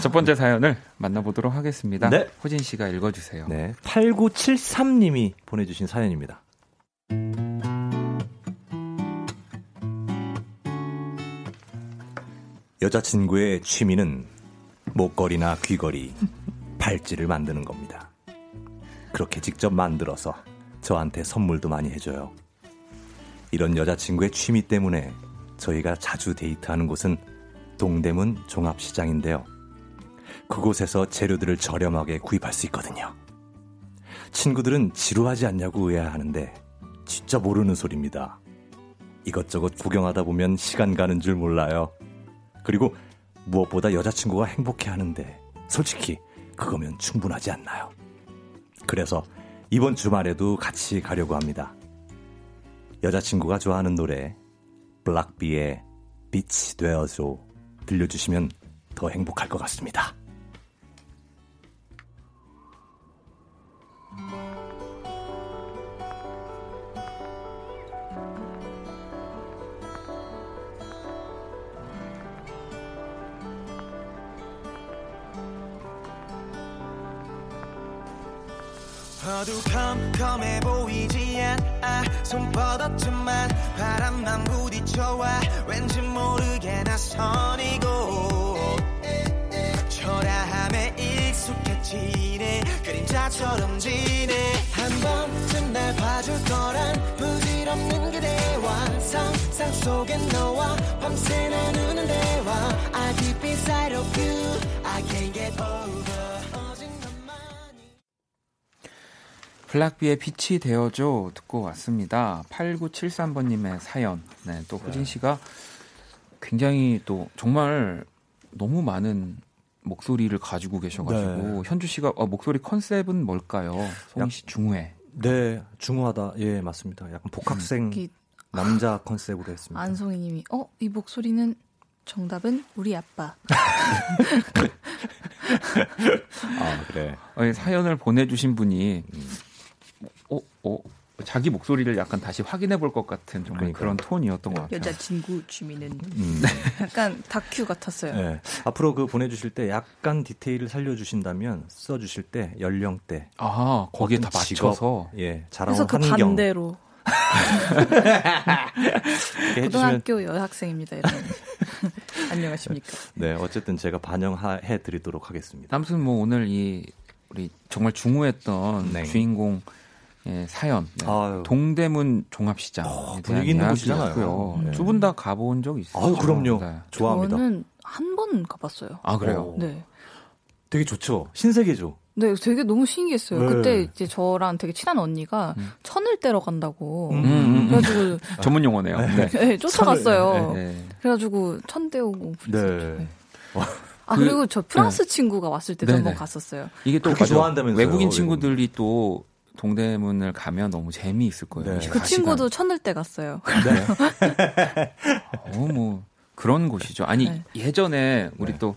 첫 번째 사연을 만나보도록 하겠습니다. 네. 호진 씨가 읽어주세요. 네. 8973님이 보내주신 사연입니다. 여자친구의 취미는 목걸이나 귀걸이, 팔찌를 만드는 겁니다. 그렇게 직접 만들어서 저한테 선물도 많이 해줘요. 이런 여자친구의 취미 때문에 저희가 자주 데이트하는 곳은 동대문 종합시장인데요. 그곳에서 재료들을 저렴하게 구입할 수 있거든요. 친구들은 지루하지 않냐고 의아해하는데 진짜 모르는 소리입니다. 이것저것 구경하다 보면 시간 가는 줄 몰라요. 그리고 무엇보다 여자친구가 행복해 하는데 솔직히 그거면 충분하지 않나요? 그래서 이번 주말에도 같이 가려고 합니다. 여자친구가 좋아하는 노래 블락비의 빛이 되어줘 들려주시면 더 행복할 것 같습니다. 어두컴컴해 보이지 않아. 손뻗었지만 바람만 부딪혀와 왠지 모르게 낯선이고. 초라함에 익숙해지네. 그림자처럼 지네. 한 번쯤 날 봐줄 거란 부질없는 그대와 상상 속엔 너와 밤새 나누는 대화. I keep inside of you. I can't get over 블락비의 빛이 되어줘 듣고 왔습니다. 8973번님의 사연. 네, 또 호진 씨가 굉장히 또 정말 너무 많은 목소리를 가지고 계셔가지고 현주 씨가 어, 목소리 컨셉은 뭘까요? 송희 씨 중회. 네, 중후하다. 예, 맞습니다. 약간 복학생 이 남자 컨셉으로 했습니다. 안송이님이 어 이 목소리는 정답은 우리 아빠. 아, 그래. 어, 이 사연을 보내주신 분이 어, 어, 자기 목소리를 약간 다시 확인해 볼 것 같은 정말 그러니까요. 그런 톤이었던 것 같아요. 여자 친구 취미는 음. 약간 다큐 같았어요. 네. 앞으로 그 보내주실 때 약간 디테일을 살려주신다면 써주실 때 연령대 아 거기에 다 어떤 직업, 맞춰서 예 자라온 그래서 그 환경 반대로 해주시면 고등학교 여학생입니다. 이런. 안녕하십니까. 네 어쨌든 제가 반영해 드리도록 하겠습니다. 아무튼 뭐 오늘 이 우리 정말 중후했던 네. 주인공 의 사연 네. 아유. 동대문 종합시장 분위기 있는 곳이잖아요. 네. 두분 다 가본 적 있으시죠? 아유 그럼요 네. 좋아합니다. 저는 한 번 가봤어요. 아 그래요? 오. 네. 되게 좋죠 신세계죠. 네, 되게 너무 신기했어요. 네. 그때 이제 저랑 되게 친한 언니가 음. 천을 떼러 간다고. 음. 음, 음, 음. 그래가지고 전문 용어네요. 네. 네, 쫓아갔어요. 네. 그래가지고 천 떼오고. 네. 그랬었죠. 아 그- 그리고 저 프랑스 친구가 왔을 때도 네, 한번 네. 갔었어요. 이게 또. 좋아한다면서요, 외국인 외국인. 친구들이 또 동대문을 가면 너무 재미있을 거예요. 네. 그 24시간. 친구도 천을 떼 갔어요. 어, 뭐 그런 곳이죠. 아니 네. 예전에 우리 네. 또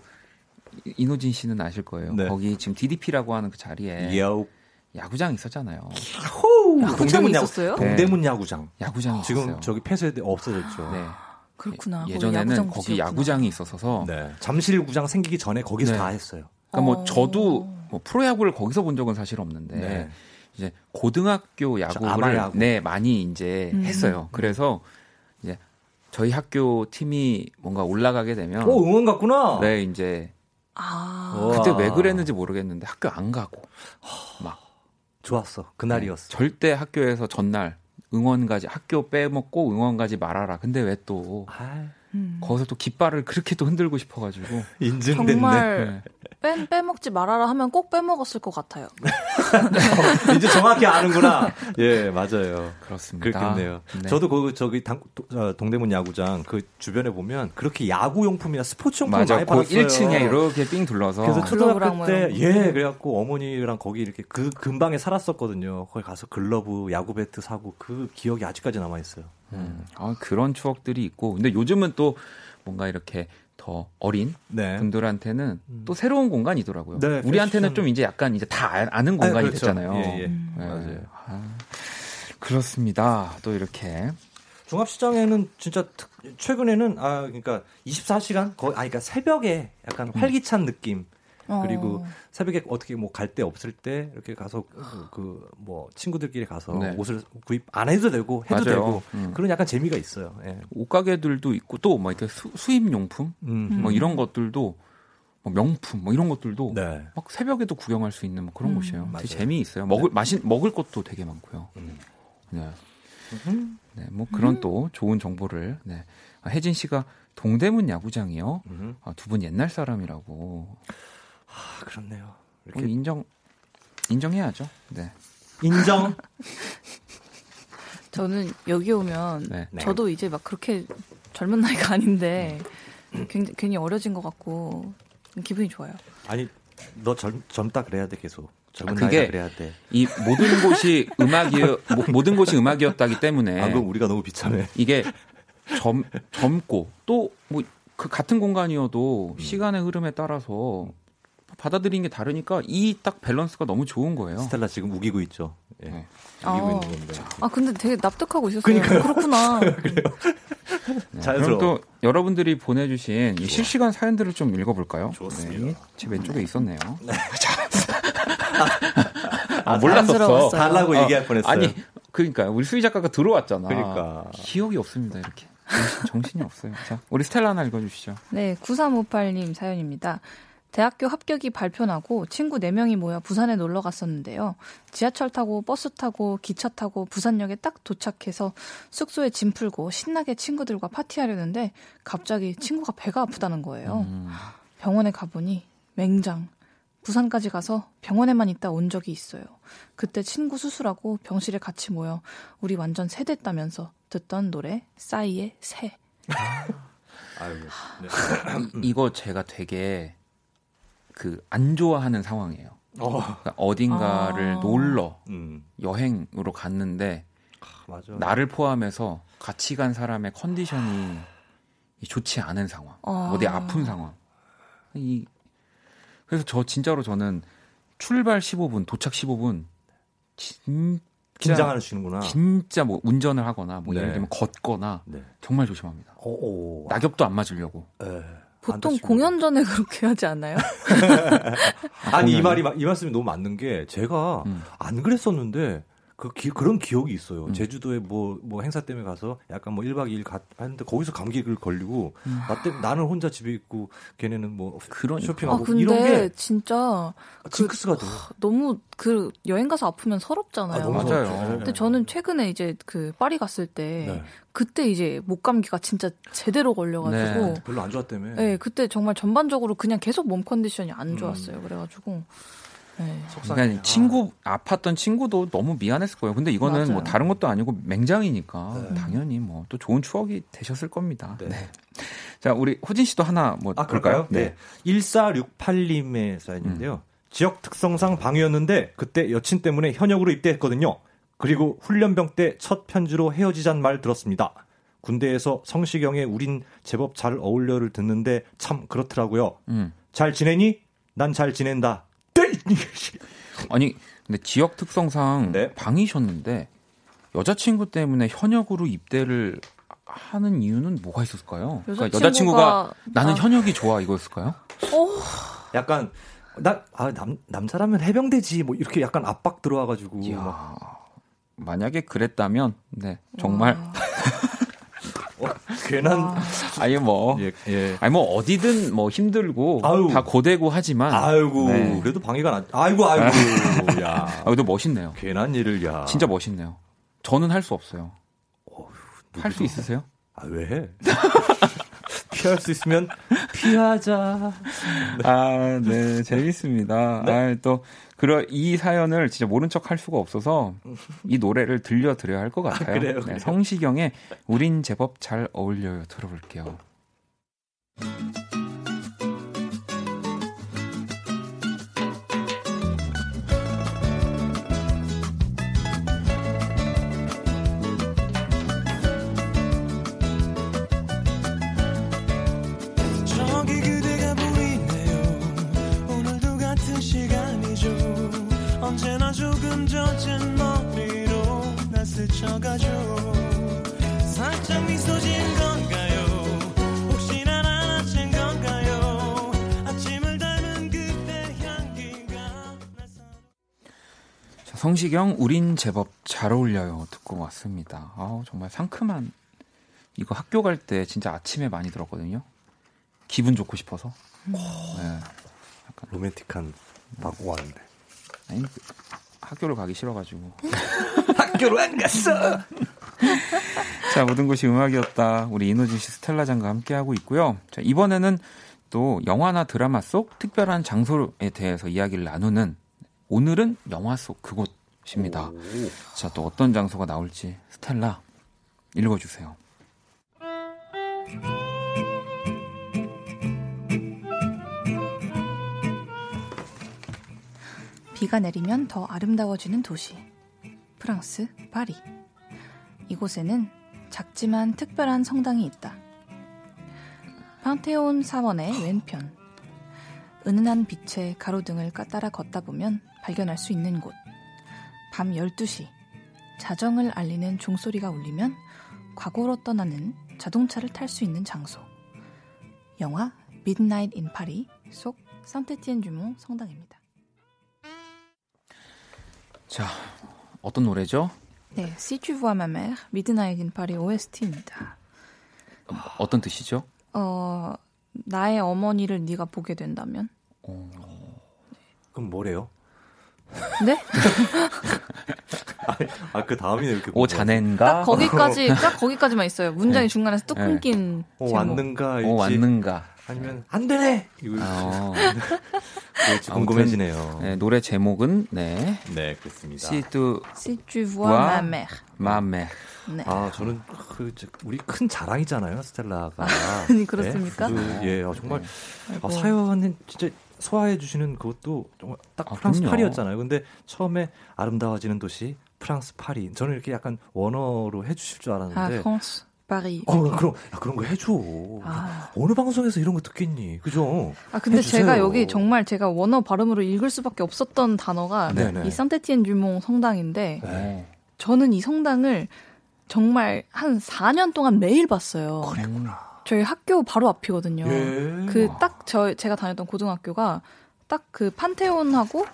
이노진 씨는 아실 거예요. 네. 거기 지금 DDP라고 하는 그 자리에 야우 야구장 있었잖아요. 야구장이 있었어요? 네. 동대문 야구장. 야구장이 지금 있었어요. 저기 폐쇄돼 없어졌죠. 네. 그렇구나. 예전에는 야구장 거기 지었구나. 야구장 이 있었어서 네. 잠실구장 생기기 전에 거기서 네. 다 했어요. 그러니까 뭐 어. 저도 뭐 프로야구를 거기서 본 적은 사실 없는데 네. 이제 고등학교 야구를 아마야구. 네 많이 이제 음. 했어요. 그래서 이제 저희 학교 팀이 뭔가 올라가게 되면 오 응원 갔구나. 네 이제 아. 그때 왜 그랬는지 모르겠는데 학교 안 가고 막 좋았어. 그날이었어. 절대 학교에서 전날 응원 가지 학교 빼먹고 응원 가지 말아라. 근데 왜또 아, 음. 거기서 또 깃발을 그렇게 또 흔들고 싶어가지고 인증됐네. 정말 네. 빼, 빼먹지 말아라 하면 꼭 빼먹었을 것 같아요. 이제 정확히 아는구나. 예, 맞아요. 그렇습니다. 그렇겠네요. 네. 저도 그 저기 당, 도- 어, 동대문 야구장 그 주변에 보면 그렇게 야구 용품이나 스포츠 용품 맞아. 많이 그 팔았어요. 1층에 이렇게 삥 둘러서 그래서 초등학교 뭐 때. 예, 그래갖고 어머니랑 거기 이렇게 그 근방에 살았었거든요. 거기 가서 글러브, 야구 배트 사고 그 기억이 아직까지 남아 있어요. 음, 아, 그런 추억들이 있고 근데 요즘은 또 뭔가 이렇게 더 어린 네. 분들한테는 또 새로운 공간이더라고요. 네, 우리한테는 패션. 좀 이제 약간 이제 다 아- 아는 아, 공간이 그렇죠. 됐잖아요. 예, 예. 음. 네. 맞아요. 아, 그렇습니다. 또 이렇게 종합시장에는 진짜 특- 최근에는 아 그러니까 24시간 거의 아 그러니까 새벽에 약간 활기찬 느낌 그리고 어. 새벽에 어떻게 뭐 갈 데 없을 때 이렇게 가서 그 뭐 친구들끼리 가서 네. 옷을 구입 안 해도 되고 해도 맞아요. 되고 음. 그런 약간 재미가 있어요. 예. 옷가게들도 있고 또뭐 이렇게 수, 수입 용품 음. 뭐 이런 것들도 뭐 명품 뭐 이런 것들도 네. 막 새벽에도 구경할 수 있는 뭐 그런 음. 곳이에요. 맞아요. 되게 재미있어요. 먹을 마신 먹을 것도 되게 많고요. 음. 네. 네, 뭐 그런 또 좋은 정보를 네. 아, 혜진 씨가 동대문 야구장이요. 음. 아, 두분 옛날 사람이라고 아, 그렇네요. 뭐 이렇게 인정 인정해야죠. 네. 인정. 저는 여기 오면 네. 네. 저도 이제 막 그렇게 젊은 나이가 아닌데 굉장히, 괜히 어려진 것 같고 기분이 좋아요. 아니 너 젊, 젊다 그래야 돼 계속. 젊은 아, 그게- 나이다 그래야 돼. 이 모든 곳이 음악이 모, 모든 곳이 음악이었다기 때문에 아 그럼 우리가 너무 비참해. 이게 젊, 젊고 또 뭐 그 같은 공간이어도 시간의 흐름에 따라서 받아들이는 게 다르니까 이 딱 밸런스가 너무 좋은 거예요. 스텔라 지금 우기고 있죠. 예. 네. 우기고 어. 있는 겁니다. 아 근데 되게 납득하고 있었어요. 그러니까요. 그렇구나. 네, 자연스러워. 그럼 또 여러분들이 보내주신 이 실시간 사연들을 좀 읽어볼까요? 좋습니다. 네, 제 왼쪽에 있었네요. 아, 아, 몰랐었어. 달라고 어, 얘기할 뻔했어요. 아니, 그러니까 우리 수희 작가가 들어왔잖아. 그러니까. 기억이 없습니다. 이렇게 정신, 정신이 없어요. 자, 우리 스텔라 하나 읽어주시죠. 네, 9358님 사연입니다. 대학교 합격이 발표나고 친구 4명이 모여 부산에 놀러 갔었는데요. 지하철 타고 버스 타고 기차 타고 부산역에 딱 도착해서 숙소에 짐 풀고 신나게 친구들과 파티하려는데 갑자기 친구가 배가 아프다는 거예요. 음, 병원에 가보니 맹장. 부산까지 가서 병원에만 있다 온 적이 있어요. 그때 친구 수술하고 병실에 같이 모여 우리 완전 세됐다면서 듣던 노래 싸이의 새. 아유, 네. 이거 제가 되게 그 안 좋아하는 상황이에요. 어. 그러니까 어딘가를 아. 놀러 음. 여행으로 갔는데 아, 맞아. 나를 포함해서 같이 간 사람의 컨디션이 좋지 않은 상황, 아. 어디 아픈 상황. 이 그래서 저 진짜로 저는 출발 15분, 도착 15분 긴장하시는구나. 진짜 뭐 운전을 하거나 뭐 네. 예를 들면 걷거나 네. 정말 조심합니다. 오, 오. 낙엽도 안 맞으려고. 예. 안 보통. 공연 전에 그렇게 하지 않아요? 아니 이? 말이 마- 이 말씀이 너무 맞는 게 제가 음. 안 그랬었는데 그 기- 그런 기억이 있어요. 음. 제주도에 뭐 뭐 행사 때문에 가서 약간 뭐 1박 2일 가, 하는데 거기서 감기를 걸리고 나 때문에 나는 혼자 집에 있고 걔네는 뭐 음. 그러니까. 아 쇼핑하고 근데 이런 게 진짜 징크스가 돼. 너무 그 여행 가서 아프면 서럽잖아요. 아, 너무 맞아요. 서럽죠. 근데 저는 최근에 이제 그 파리 갔을 때 네. 그때 이제 목 감기가 진짜 제대로 걸려가지고 네. 별로 안 좋았다며. 네, 그때 정말 전반적으로 그냥 계속 몸 컨디션이 안 음. 좋았어요. 그래가지고 네. 속상해. 그러니까 친구 아팠던 친구도 너무 미안했을 거예요. 근데 이거는 맞아요. 뭐 다른 것도 아니고 맹장이니까 네. 당연히 뭐 또 좋은 추억이 되셨을 겁니다. 네. 네. 자, 우리 호진 씨도 하나 뭐 아, 볼까요? 그럴까요? 네. 1468님의 사연인데요. 지역 특성상 방이었는데 그때 여친 때문에 현역으로 입대했거든요. 그리고 훈련병 때 첫 편지로 헤어지잔 말 들었습니다. 군대에서 성시경의 우린 제법 잘 어울려를 듣는데 참 그렇더라고요. 음. 잘 지내니? 난 잘 지낸다. 네! 아니, 근데 지역 특성상 네. 방이셨는데 여자친구 때문에 현역으로 입대를 하는 이유는 뭐가 있었을까요? 그러니까 여자친구가- 여자친구가 나는 아. 현역이 좋아 이거였을까요? 약간 나, 아, 남, 남자라면 해병대지 뭐 이렇게 약간 압박 들어와가지고. 만약에 그랬다면 네 정말 와. 어, 괜한 와. 아니 뭐 예, 예. 아니 뭐 어디든 뭐 힘들고 아유. 다 고되고 하지만 아이고 네. 그래도 방해가 나 아이고 아이고 야 아 그래도 멋있네요. 괜한 일을 야 진짜 멋있네요. 저는 할 수 없어요. 할 수 있으세요? 아, 왜 해? 피할 수 있으면 피하자. 아, 네, 재밌습니다. 아, 또, 그러, 이 사연을 진짜 모른 척 할 수가 없어서 이 노래를 들려드려야 할 것 같아요. 그래요, 네, 그래요. 성시경의 우린 제법 잘 어울려요. 들어볼게요. 성시경, 우린 제법 잘 어울려요. 듣고 왔습니다. 아우, 정말 상큼한. 이거 학교 갈 때 진짜 아침에 많이 들었거든요. 기분 좋고 싶어서. 네. 로맨틱한 바고 왔는데. 아니, 그, 학교를 가기 싫어가지고. 학교로 안 갔어. 자, 모든 것이 음악이었다. 우리 이노진 씨, 스텔라 장과 함께하고 있고요. 자, 이번에는 또 영화나 드라마 속 특별한 장소에 대해서 이야기를 나누는 오늘은 영화 속 그곳입니다. 자, 또 어떤 장소가 나올지 스텔라 읽어주세요. 비가 내리면 더 아름다워지는 도시. 프랑스 파리. 이곳에는 작지만 특별한 성당이 있다. 판테온 사원의 왼편. 은은한 빛의 가로등을 따라 걷다 보면 발견할 수 있는 곳. 밤 12시. 자정을 알리는 종소리가 울리면 과거로 떠나는 자동차를 탈 수 있는 장소. 영화 미드나잇 인 파리 속 생테티엔 뒤몽 성당입니다. 자, 어떤 노래죠? 네, Si tu vois ma mère, Midnight in Paris OST입니다. 어떤 뜻이죠? 어, 나의 어머니를 네가 보게 된다면? 그럼 뭐래요? 네? 아, 그 다음이네 이렇게. 오 자넨가? 딱 거기까지, 딱 거기까지만 있어요. 문장이 중간에서 뚝 네. 끊긴 어, 제목. 왔는가? 오. 왔는가? 아니면 안 되네. 이거 어, 그렇지, 궁금해지네요. 네, 노래 제목은 네, 네, 그렇습니다. 시드 Si tu vois 와. ma mère. 마메. 네. 아, 저는 그 저, 우리 큰 자랑이잖아요, 스텔라가. 아니, 그렇습니까? 네, 그, 예, 아, 정말 아이고. 아, 사연은 진짜 소화해 주시는 그것도 정말 딱 아, 프랑스 그럼요. 파리였잖아요. 근데 처음에 아름다워지는 도시 프랑스 파리. 저는 이렇게 약간 원어로 해 주실 줄 아, 알았는데 France, Paris. 어, 그럼 야, 그런 거 해줘. 아. 어느 방송에서 이런 거 듣겠니? 그죠? 아, 근데 해주세요. 제가 여기 정말 제가 원어 발음으로 읽을 수밖에 없었던 단어가 네네. 이 산테티엔 주몽 성당인데 네. 저는 이 성당을 정말 한 4년 동안 매일 봤어요. 저희 학교 바로 앞이거든요. 예. 그딱 저 제가 다녔던 고등학교가 딱 그 판테온하고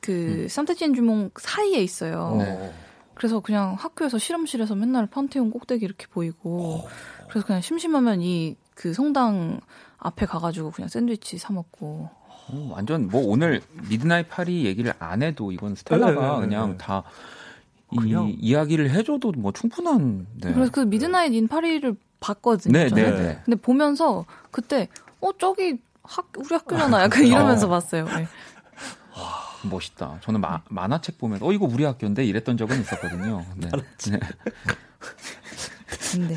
그 산테진 주몽 사이에 있어요. 네. 그래서 그냥 학교에서 실험실에서 맨날 판테온 꼭대기 이렇게 보이고 그래서 그냥 심심하면 이 그 성당 앞에 가가지고 그냥 샌드위치 사 먹고 어, 완전 뭐 오늘 미드나잇 파리 얘기를 안 해도 이건 스텔라가 네, 네, 네, 그냥 네. 다이 그냥- 이야기를 해줘도 뭐 충분한. 네. 그래서 그 미드나잇 인 파리를 봤거든요. 네. 네, 네. 근데 보면서 그때 어 저기 학 우리 학교잖아 약간 이러면서 봤어요. 네. 멋있다. 저는 마- 만화책 보면서 어 이거 우리 학교인데 이랬던 적은 있었거든요. 네. 네.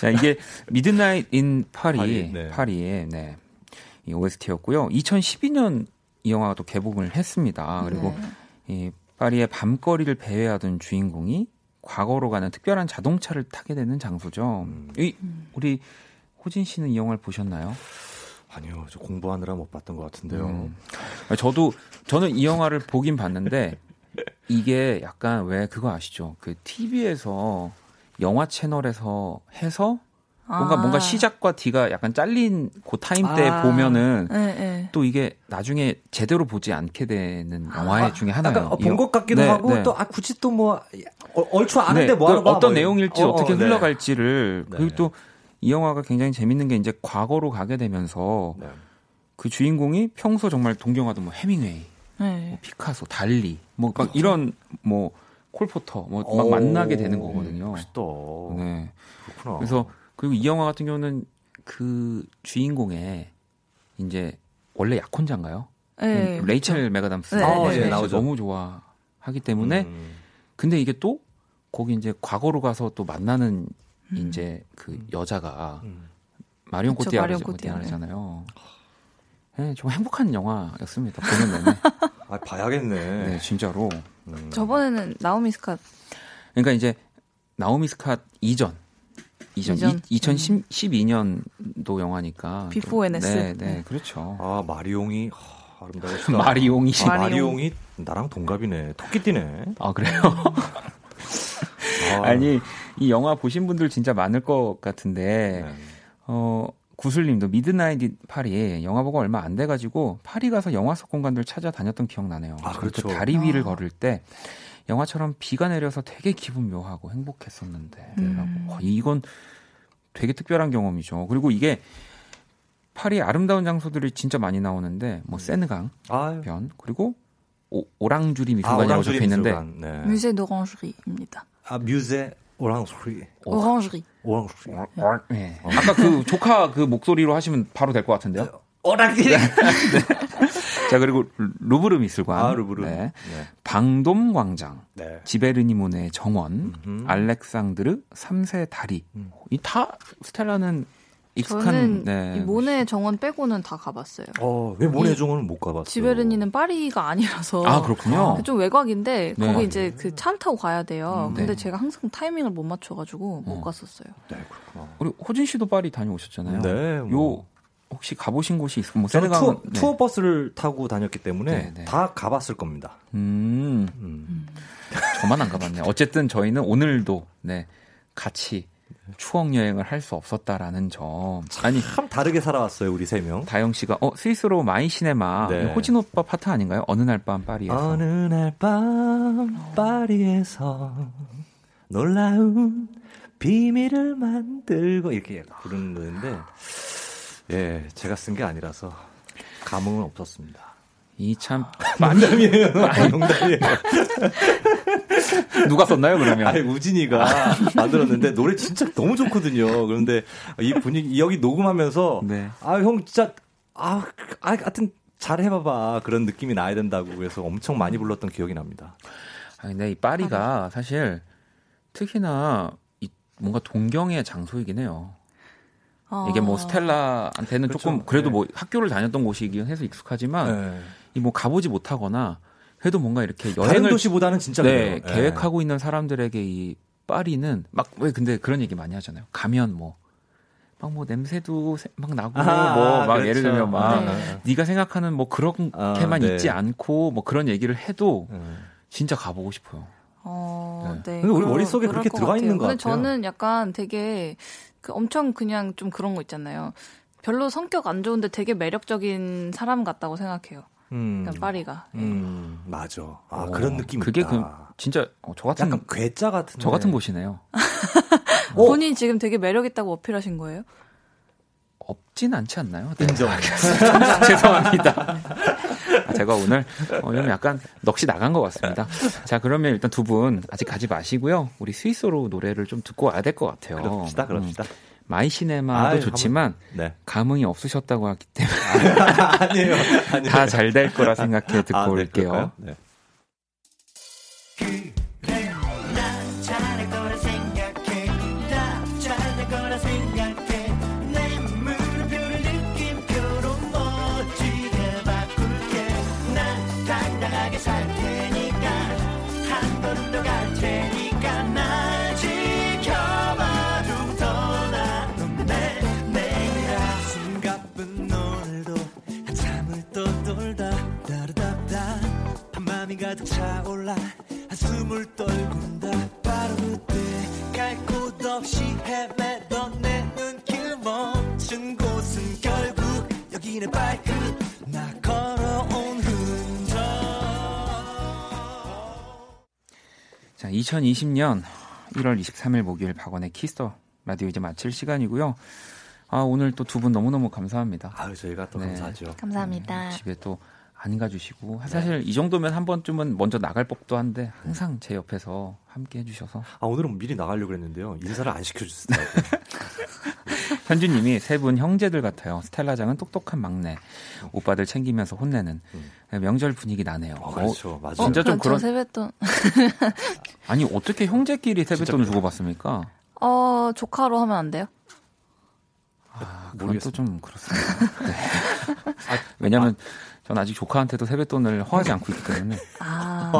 자, 이게 미드나잇 인 파리, 파리, 네. 파리의 네. 이 OST였고요. 2012년 이 영화가 또 개봉을 했습니다. 그리고 네. 이 파리의 밤거리를 배회하던 주인공이 과거로 가는 특별한 자동차를 타게 되는 장소죠. 음. 이 우리 호진 씨는 이 영화를 보셨나요? 아니요, 저 공부하느라 못 봤던 것 같은데요. 음. 저도 저는 이 영화를 보긴 봤는데 이게 약간 왜 그거 아시죠? 그 TV에서 영화 채널에서 해서 뭔가 아. 뭔가 시작과 뒤가 약간 잘린 그 타임 때 아. 보면은 네, 네. 또 이게 나중에 제대로 보지 않게 되는 영화 중에 하나예요. 본 것 같기도 네, 하고 네. 또아 굳이 또 뭐 얼추 아는데 네, 뭐하러 그 봐. 어떤 뭐 내용일지 어, 어, 떻게 어, 네. 흘러갈지를 네. 그리고 또 이 영화가 굉장히 재밌는 게 이제 과거로 가게 되면서 네. 그 주인공이 평소 정말 동경하던 뭐 해밍웨이 뭐 네. 피카소, 달리, 뭐 막 이런 뭐 콜포터 뭐막 오. 만나게 되는 거거든요. 멋있다. 네. 그렇구나. 그래서 그리고 이 영화 같은 경우는 그 주인공의 이제 원래 약혼자인가요? 네, 레이첼 맥아담스 네, 아, 네, 예, 네. 나오죠. 너무 좋아하기 때문에 음. 근데 이게 또 거기 이제 과거로 가서 또 만나는 이제 그 여자가 음. 마리온 코티아르. 코티아르잖아요. 네, 좀 행복한 영화였습니다. 보는 내내. 아, 봐야겠네. 네, 진짜로. 음. 저번에는 나오미 스캇 그러니까 이제 나오미 스캇 이전 이전, 이전. 2012년도 영화니까 Before 또- NS. 네, 네, 네. 그렇죠. 아, 마리옹이 하, 아름다우시다. 마리옹이 아, 마리옹. 마리옹이 나랑 동갑이네. 토끼띠네. 아 그래요? 아, 아니 이 영화 보신 분들 진짜 많을 것 같은데 네. 어 구슬님도 미드나잇 파리 영화 보고 얼마 안 돼가지고 파리 가서 영화 속 공간들 찾아다녔던 기억 나네요. 아, 그렇죠. 그 다리 위를 아. 걸을 때 영화처럼 비가 내려서 되게 기분 묘하고 행복했었는데 음. 어, 이건 되게 특별한 경험이죠. 그리고 이게 파리의 아름다운 장소들이 진짜 많이 나오는데 뭐 세느강 아유. 변 그리고 오, 오랑주리 아, 미술관이라고 오랑주리 적혀 있는데. 네. Musée 노랑주리입니다. 아, Musée 오랑주리. 오랑주리. 오랑주리. 네. 아까 그 조카 그 목소리로 하시면 바로 될 것 같은데요. 오랑주리. 자 그리고 루브르 미술관, 아, 루브르. 네. 네. 방돔 광장, 네. 지베르니 모네 정원, 음흠. 알렉상드르 3세 다리. 음. 이다 스텔라는 익숙한 저는 네. 이 모네 정원 빼고는 다 가봤어요. 어, 왜 모래종은 못 가봤어요? 지베르니는 파리가 아니라서 아 그렇군요. 좀 외곽인데 네. 거기 이제 그 차를 타고 가야 돼요. 음, 근데 네. 제가 항상 타이밍을 못 맞춰가지고 못 어. 갔었어요. 네, 그렇구나. 우리 호진 씨도 파리 다녀오셨잖아요. 네, 뭐. 요 혹시 가보신 곳이 있어요? 뭐 저는 세네강 투어, 투어 버스를 타고 다녔기 때문에 네, 네. 다 가봤을 겁니다. 음, 음. 저만 안 가봤네요. 어쨌든 저희는 오늘도 네 같이 추억 여행을 할 수 없었다라는 점. 아니 참 다르게 살아왔어요, 우리 세 명. 다영 씨가 어 스위스로 My Cinema 네. 호진 오빠 파트 아닌가요? 어느 날 밤 파리에서. 어느 날 밤 파리에서 놀라운 비밀을 만들고 이렇게 부르는 노래인데 예 제가 쓴 게 아니라서 감흥은 없었습니다. 이참 농담이에요. 농담이에요. 누가 썼나요 그러면? 아니 우진이가 만들었는데 노래 진짜 너무 좋거든요. 그런데 이 분위기 여기 녹음하면서 네. 아형 진짜 아, 아 하여튼 잘 해봐봐 그런 느낌이 나야 된다고 그래서 엄청 많이 불렀던 기억이 납니다. 아 근데 이 파리가 사실 특히나 이 뭔가 동경의 장소이긴 해요. 이게 뭐 아. 스텔라한테는 그렇죠. 조금 그래도 네. 뭐 학교를 다녔던 곳이긴 해서 익숙하지만 네. 이뭐 가보지 못하거나 그래도 뭔가 이렇게 여행을 도시보다는 진짜 네, 그래요. 예. 계획하고 있는 사람들에게 이 파리는 막 왜 근데 그런 얘기 많이 하잖아요. 가면 뭐 막 뭐 냄새도 세- 막 나고 아, 뭐막 그렇죠. 예를 들면 막 네. 네가 생각하는 뭐 그렇게만 아, 네. 있지 않고 뭐 그런 얘기를 해도 음. 진짜 가보고 싶어요. 어, 네. 근데 우리 그러- 머릿속에 그럴 그렇게 것 들어가 같아요. 있는 것 근데 같아요. 저는 약간 되게 그 엄청 그냥 좀 그런 거 있잖아요. 별로 성격 안 좋은데 되게 매력적인 사람 같다고 생각해요. 음, 그러니까 파리가. 예. 음, 맞아. 아, 어, 그런 느낌 그게 있다. 그 진짜 어, 저 같은 약간 괴짜 같은. 저 같은 곳이네요. 본인 지금 되게 매력 있다고 어필하신 거예요? 없진 않지 않나요? 네. 인정. 죄송합니다. 아, 제가 오늘 어, 좀 약간 넋이 나간 것 같습니다. 자, 그러면 일단 두 분 아직 가지 마시고요. 우리 스위스로 노래를 좀 듣고 와야 될 것 같아요. 그럽시다, 그럽시다. 음, My Cinema도 아유, 좋지만 네. 감흥이 없으셨다고 하기 때문에 아니에요. 아니에요. 다 잘 될 거라 생각해 듣고 아, 네, 올게요. 그럴까요? 네. 가득 차올라 한숨을 떨군다 바로 그때 갈 곳 없이 헤매던 내 눈길 멈춘 곳은 결국 여기네 발끝 나 걸어온 흔적 자, 2020년 1월 23일 목요일 박원의 키스 더 라디오 이제 마칠 시간이고요. 아, 오늘 또 두 분 너무너무 감사합니다. 아유, 저희가 또 네. 감사하죠. 감사합니다. 집에 또 안 가주시고 사실 이 정도면 한 번쯤은 먼저 나갈 법도 한데 항상 제 옆에서 함께 해주셔서 아, 오늘은 미리 나가려고 했는데요. 인사를 안 시켜주시더라고요. 현주님이 세 분 형제들 같아요. 스텔라장은 똑똑한 막내, 오빠들 챙기면서 혼내는 음. 명절 분위기 나네요. 어, 그렇죠. 맞아요. 진짜 좀 그런 저 세뱃돈. 아니 어떻게 형제끼리 세뱃돈을 진짜 주고 받습니까? 어, 조카로 하면 안 돼요? 아, 그건 모르겠어요. 또좀 그렇습니다. 네. 왜냐하면 전 아직 조카한테도 세뱃돈을 허하지 않고 있기 때문에 아,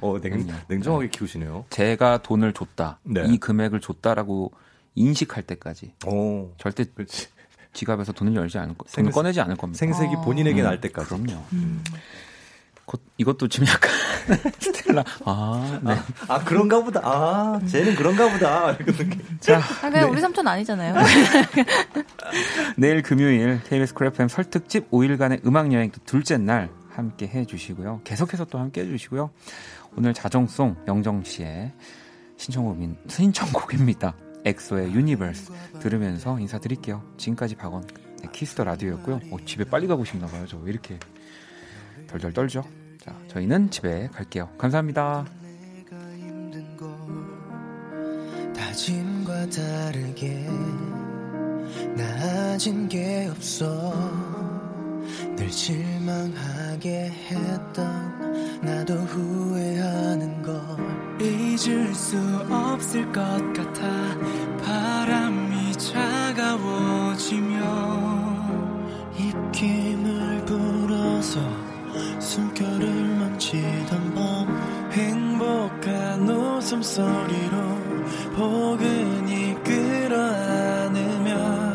어, 냉. 냉정하게 키우시네요. 제가 돈을 줬다, 네. 이 금액을 줬다라고 인식할 때까지 오, 절대 그렇지. 지갑에서 돈을 열지 않을 거, 생- 돈을 꺼내지 않을 겁니다. 생색이 어. 본인에게 음, 날 때까지. 그럼요. 곧 이것도 지금 약간 스텔라 아, 네. 아, 그런가 보다. 아, 쟤는 그런가 보다. 느낌. 자, 아, 그냥 우리 삼촌 아니잖아요. 내일 금요일 KBS Cool FM 설특집 5일간의 음악 여행 또 둘째 날 함께 해 주시고요. 계속해서 또 함께 해 주시고요. 오늘 자정송 영정 씨의 신청곡인 신청곡입니다. 엑소의 Universe 들으면서 인사드릴게요. 지금까지 박원 네, 키스 더 라디오였고요. 어, 집에 빨리 가고 싶나 봐요. 저 왜 이렇게 덜덜 떨죠? 자, 저희는 집에 갈게요. 감사합니다. 다짐과 다르게 나아진 게 없어 늘 실망하게 했던 나도 후회하는 걸 잊을 수 없을 것 같아 바람이 차가워지며 입김을 불어서 숨결을 만지던 밤 행복한 웃음소리로 포근히 끌어안으며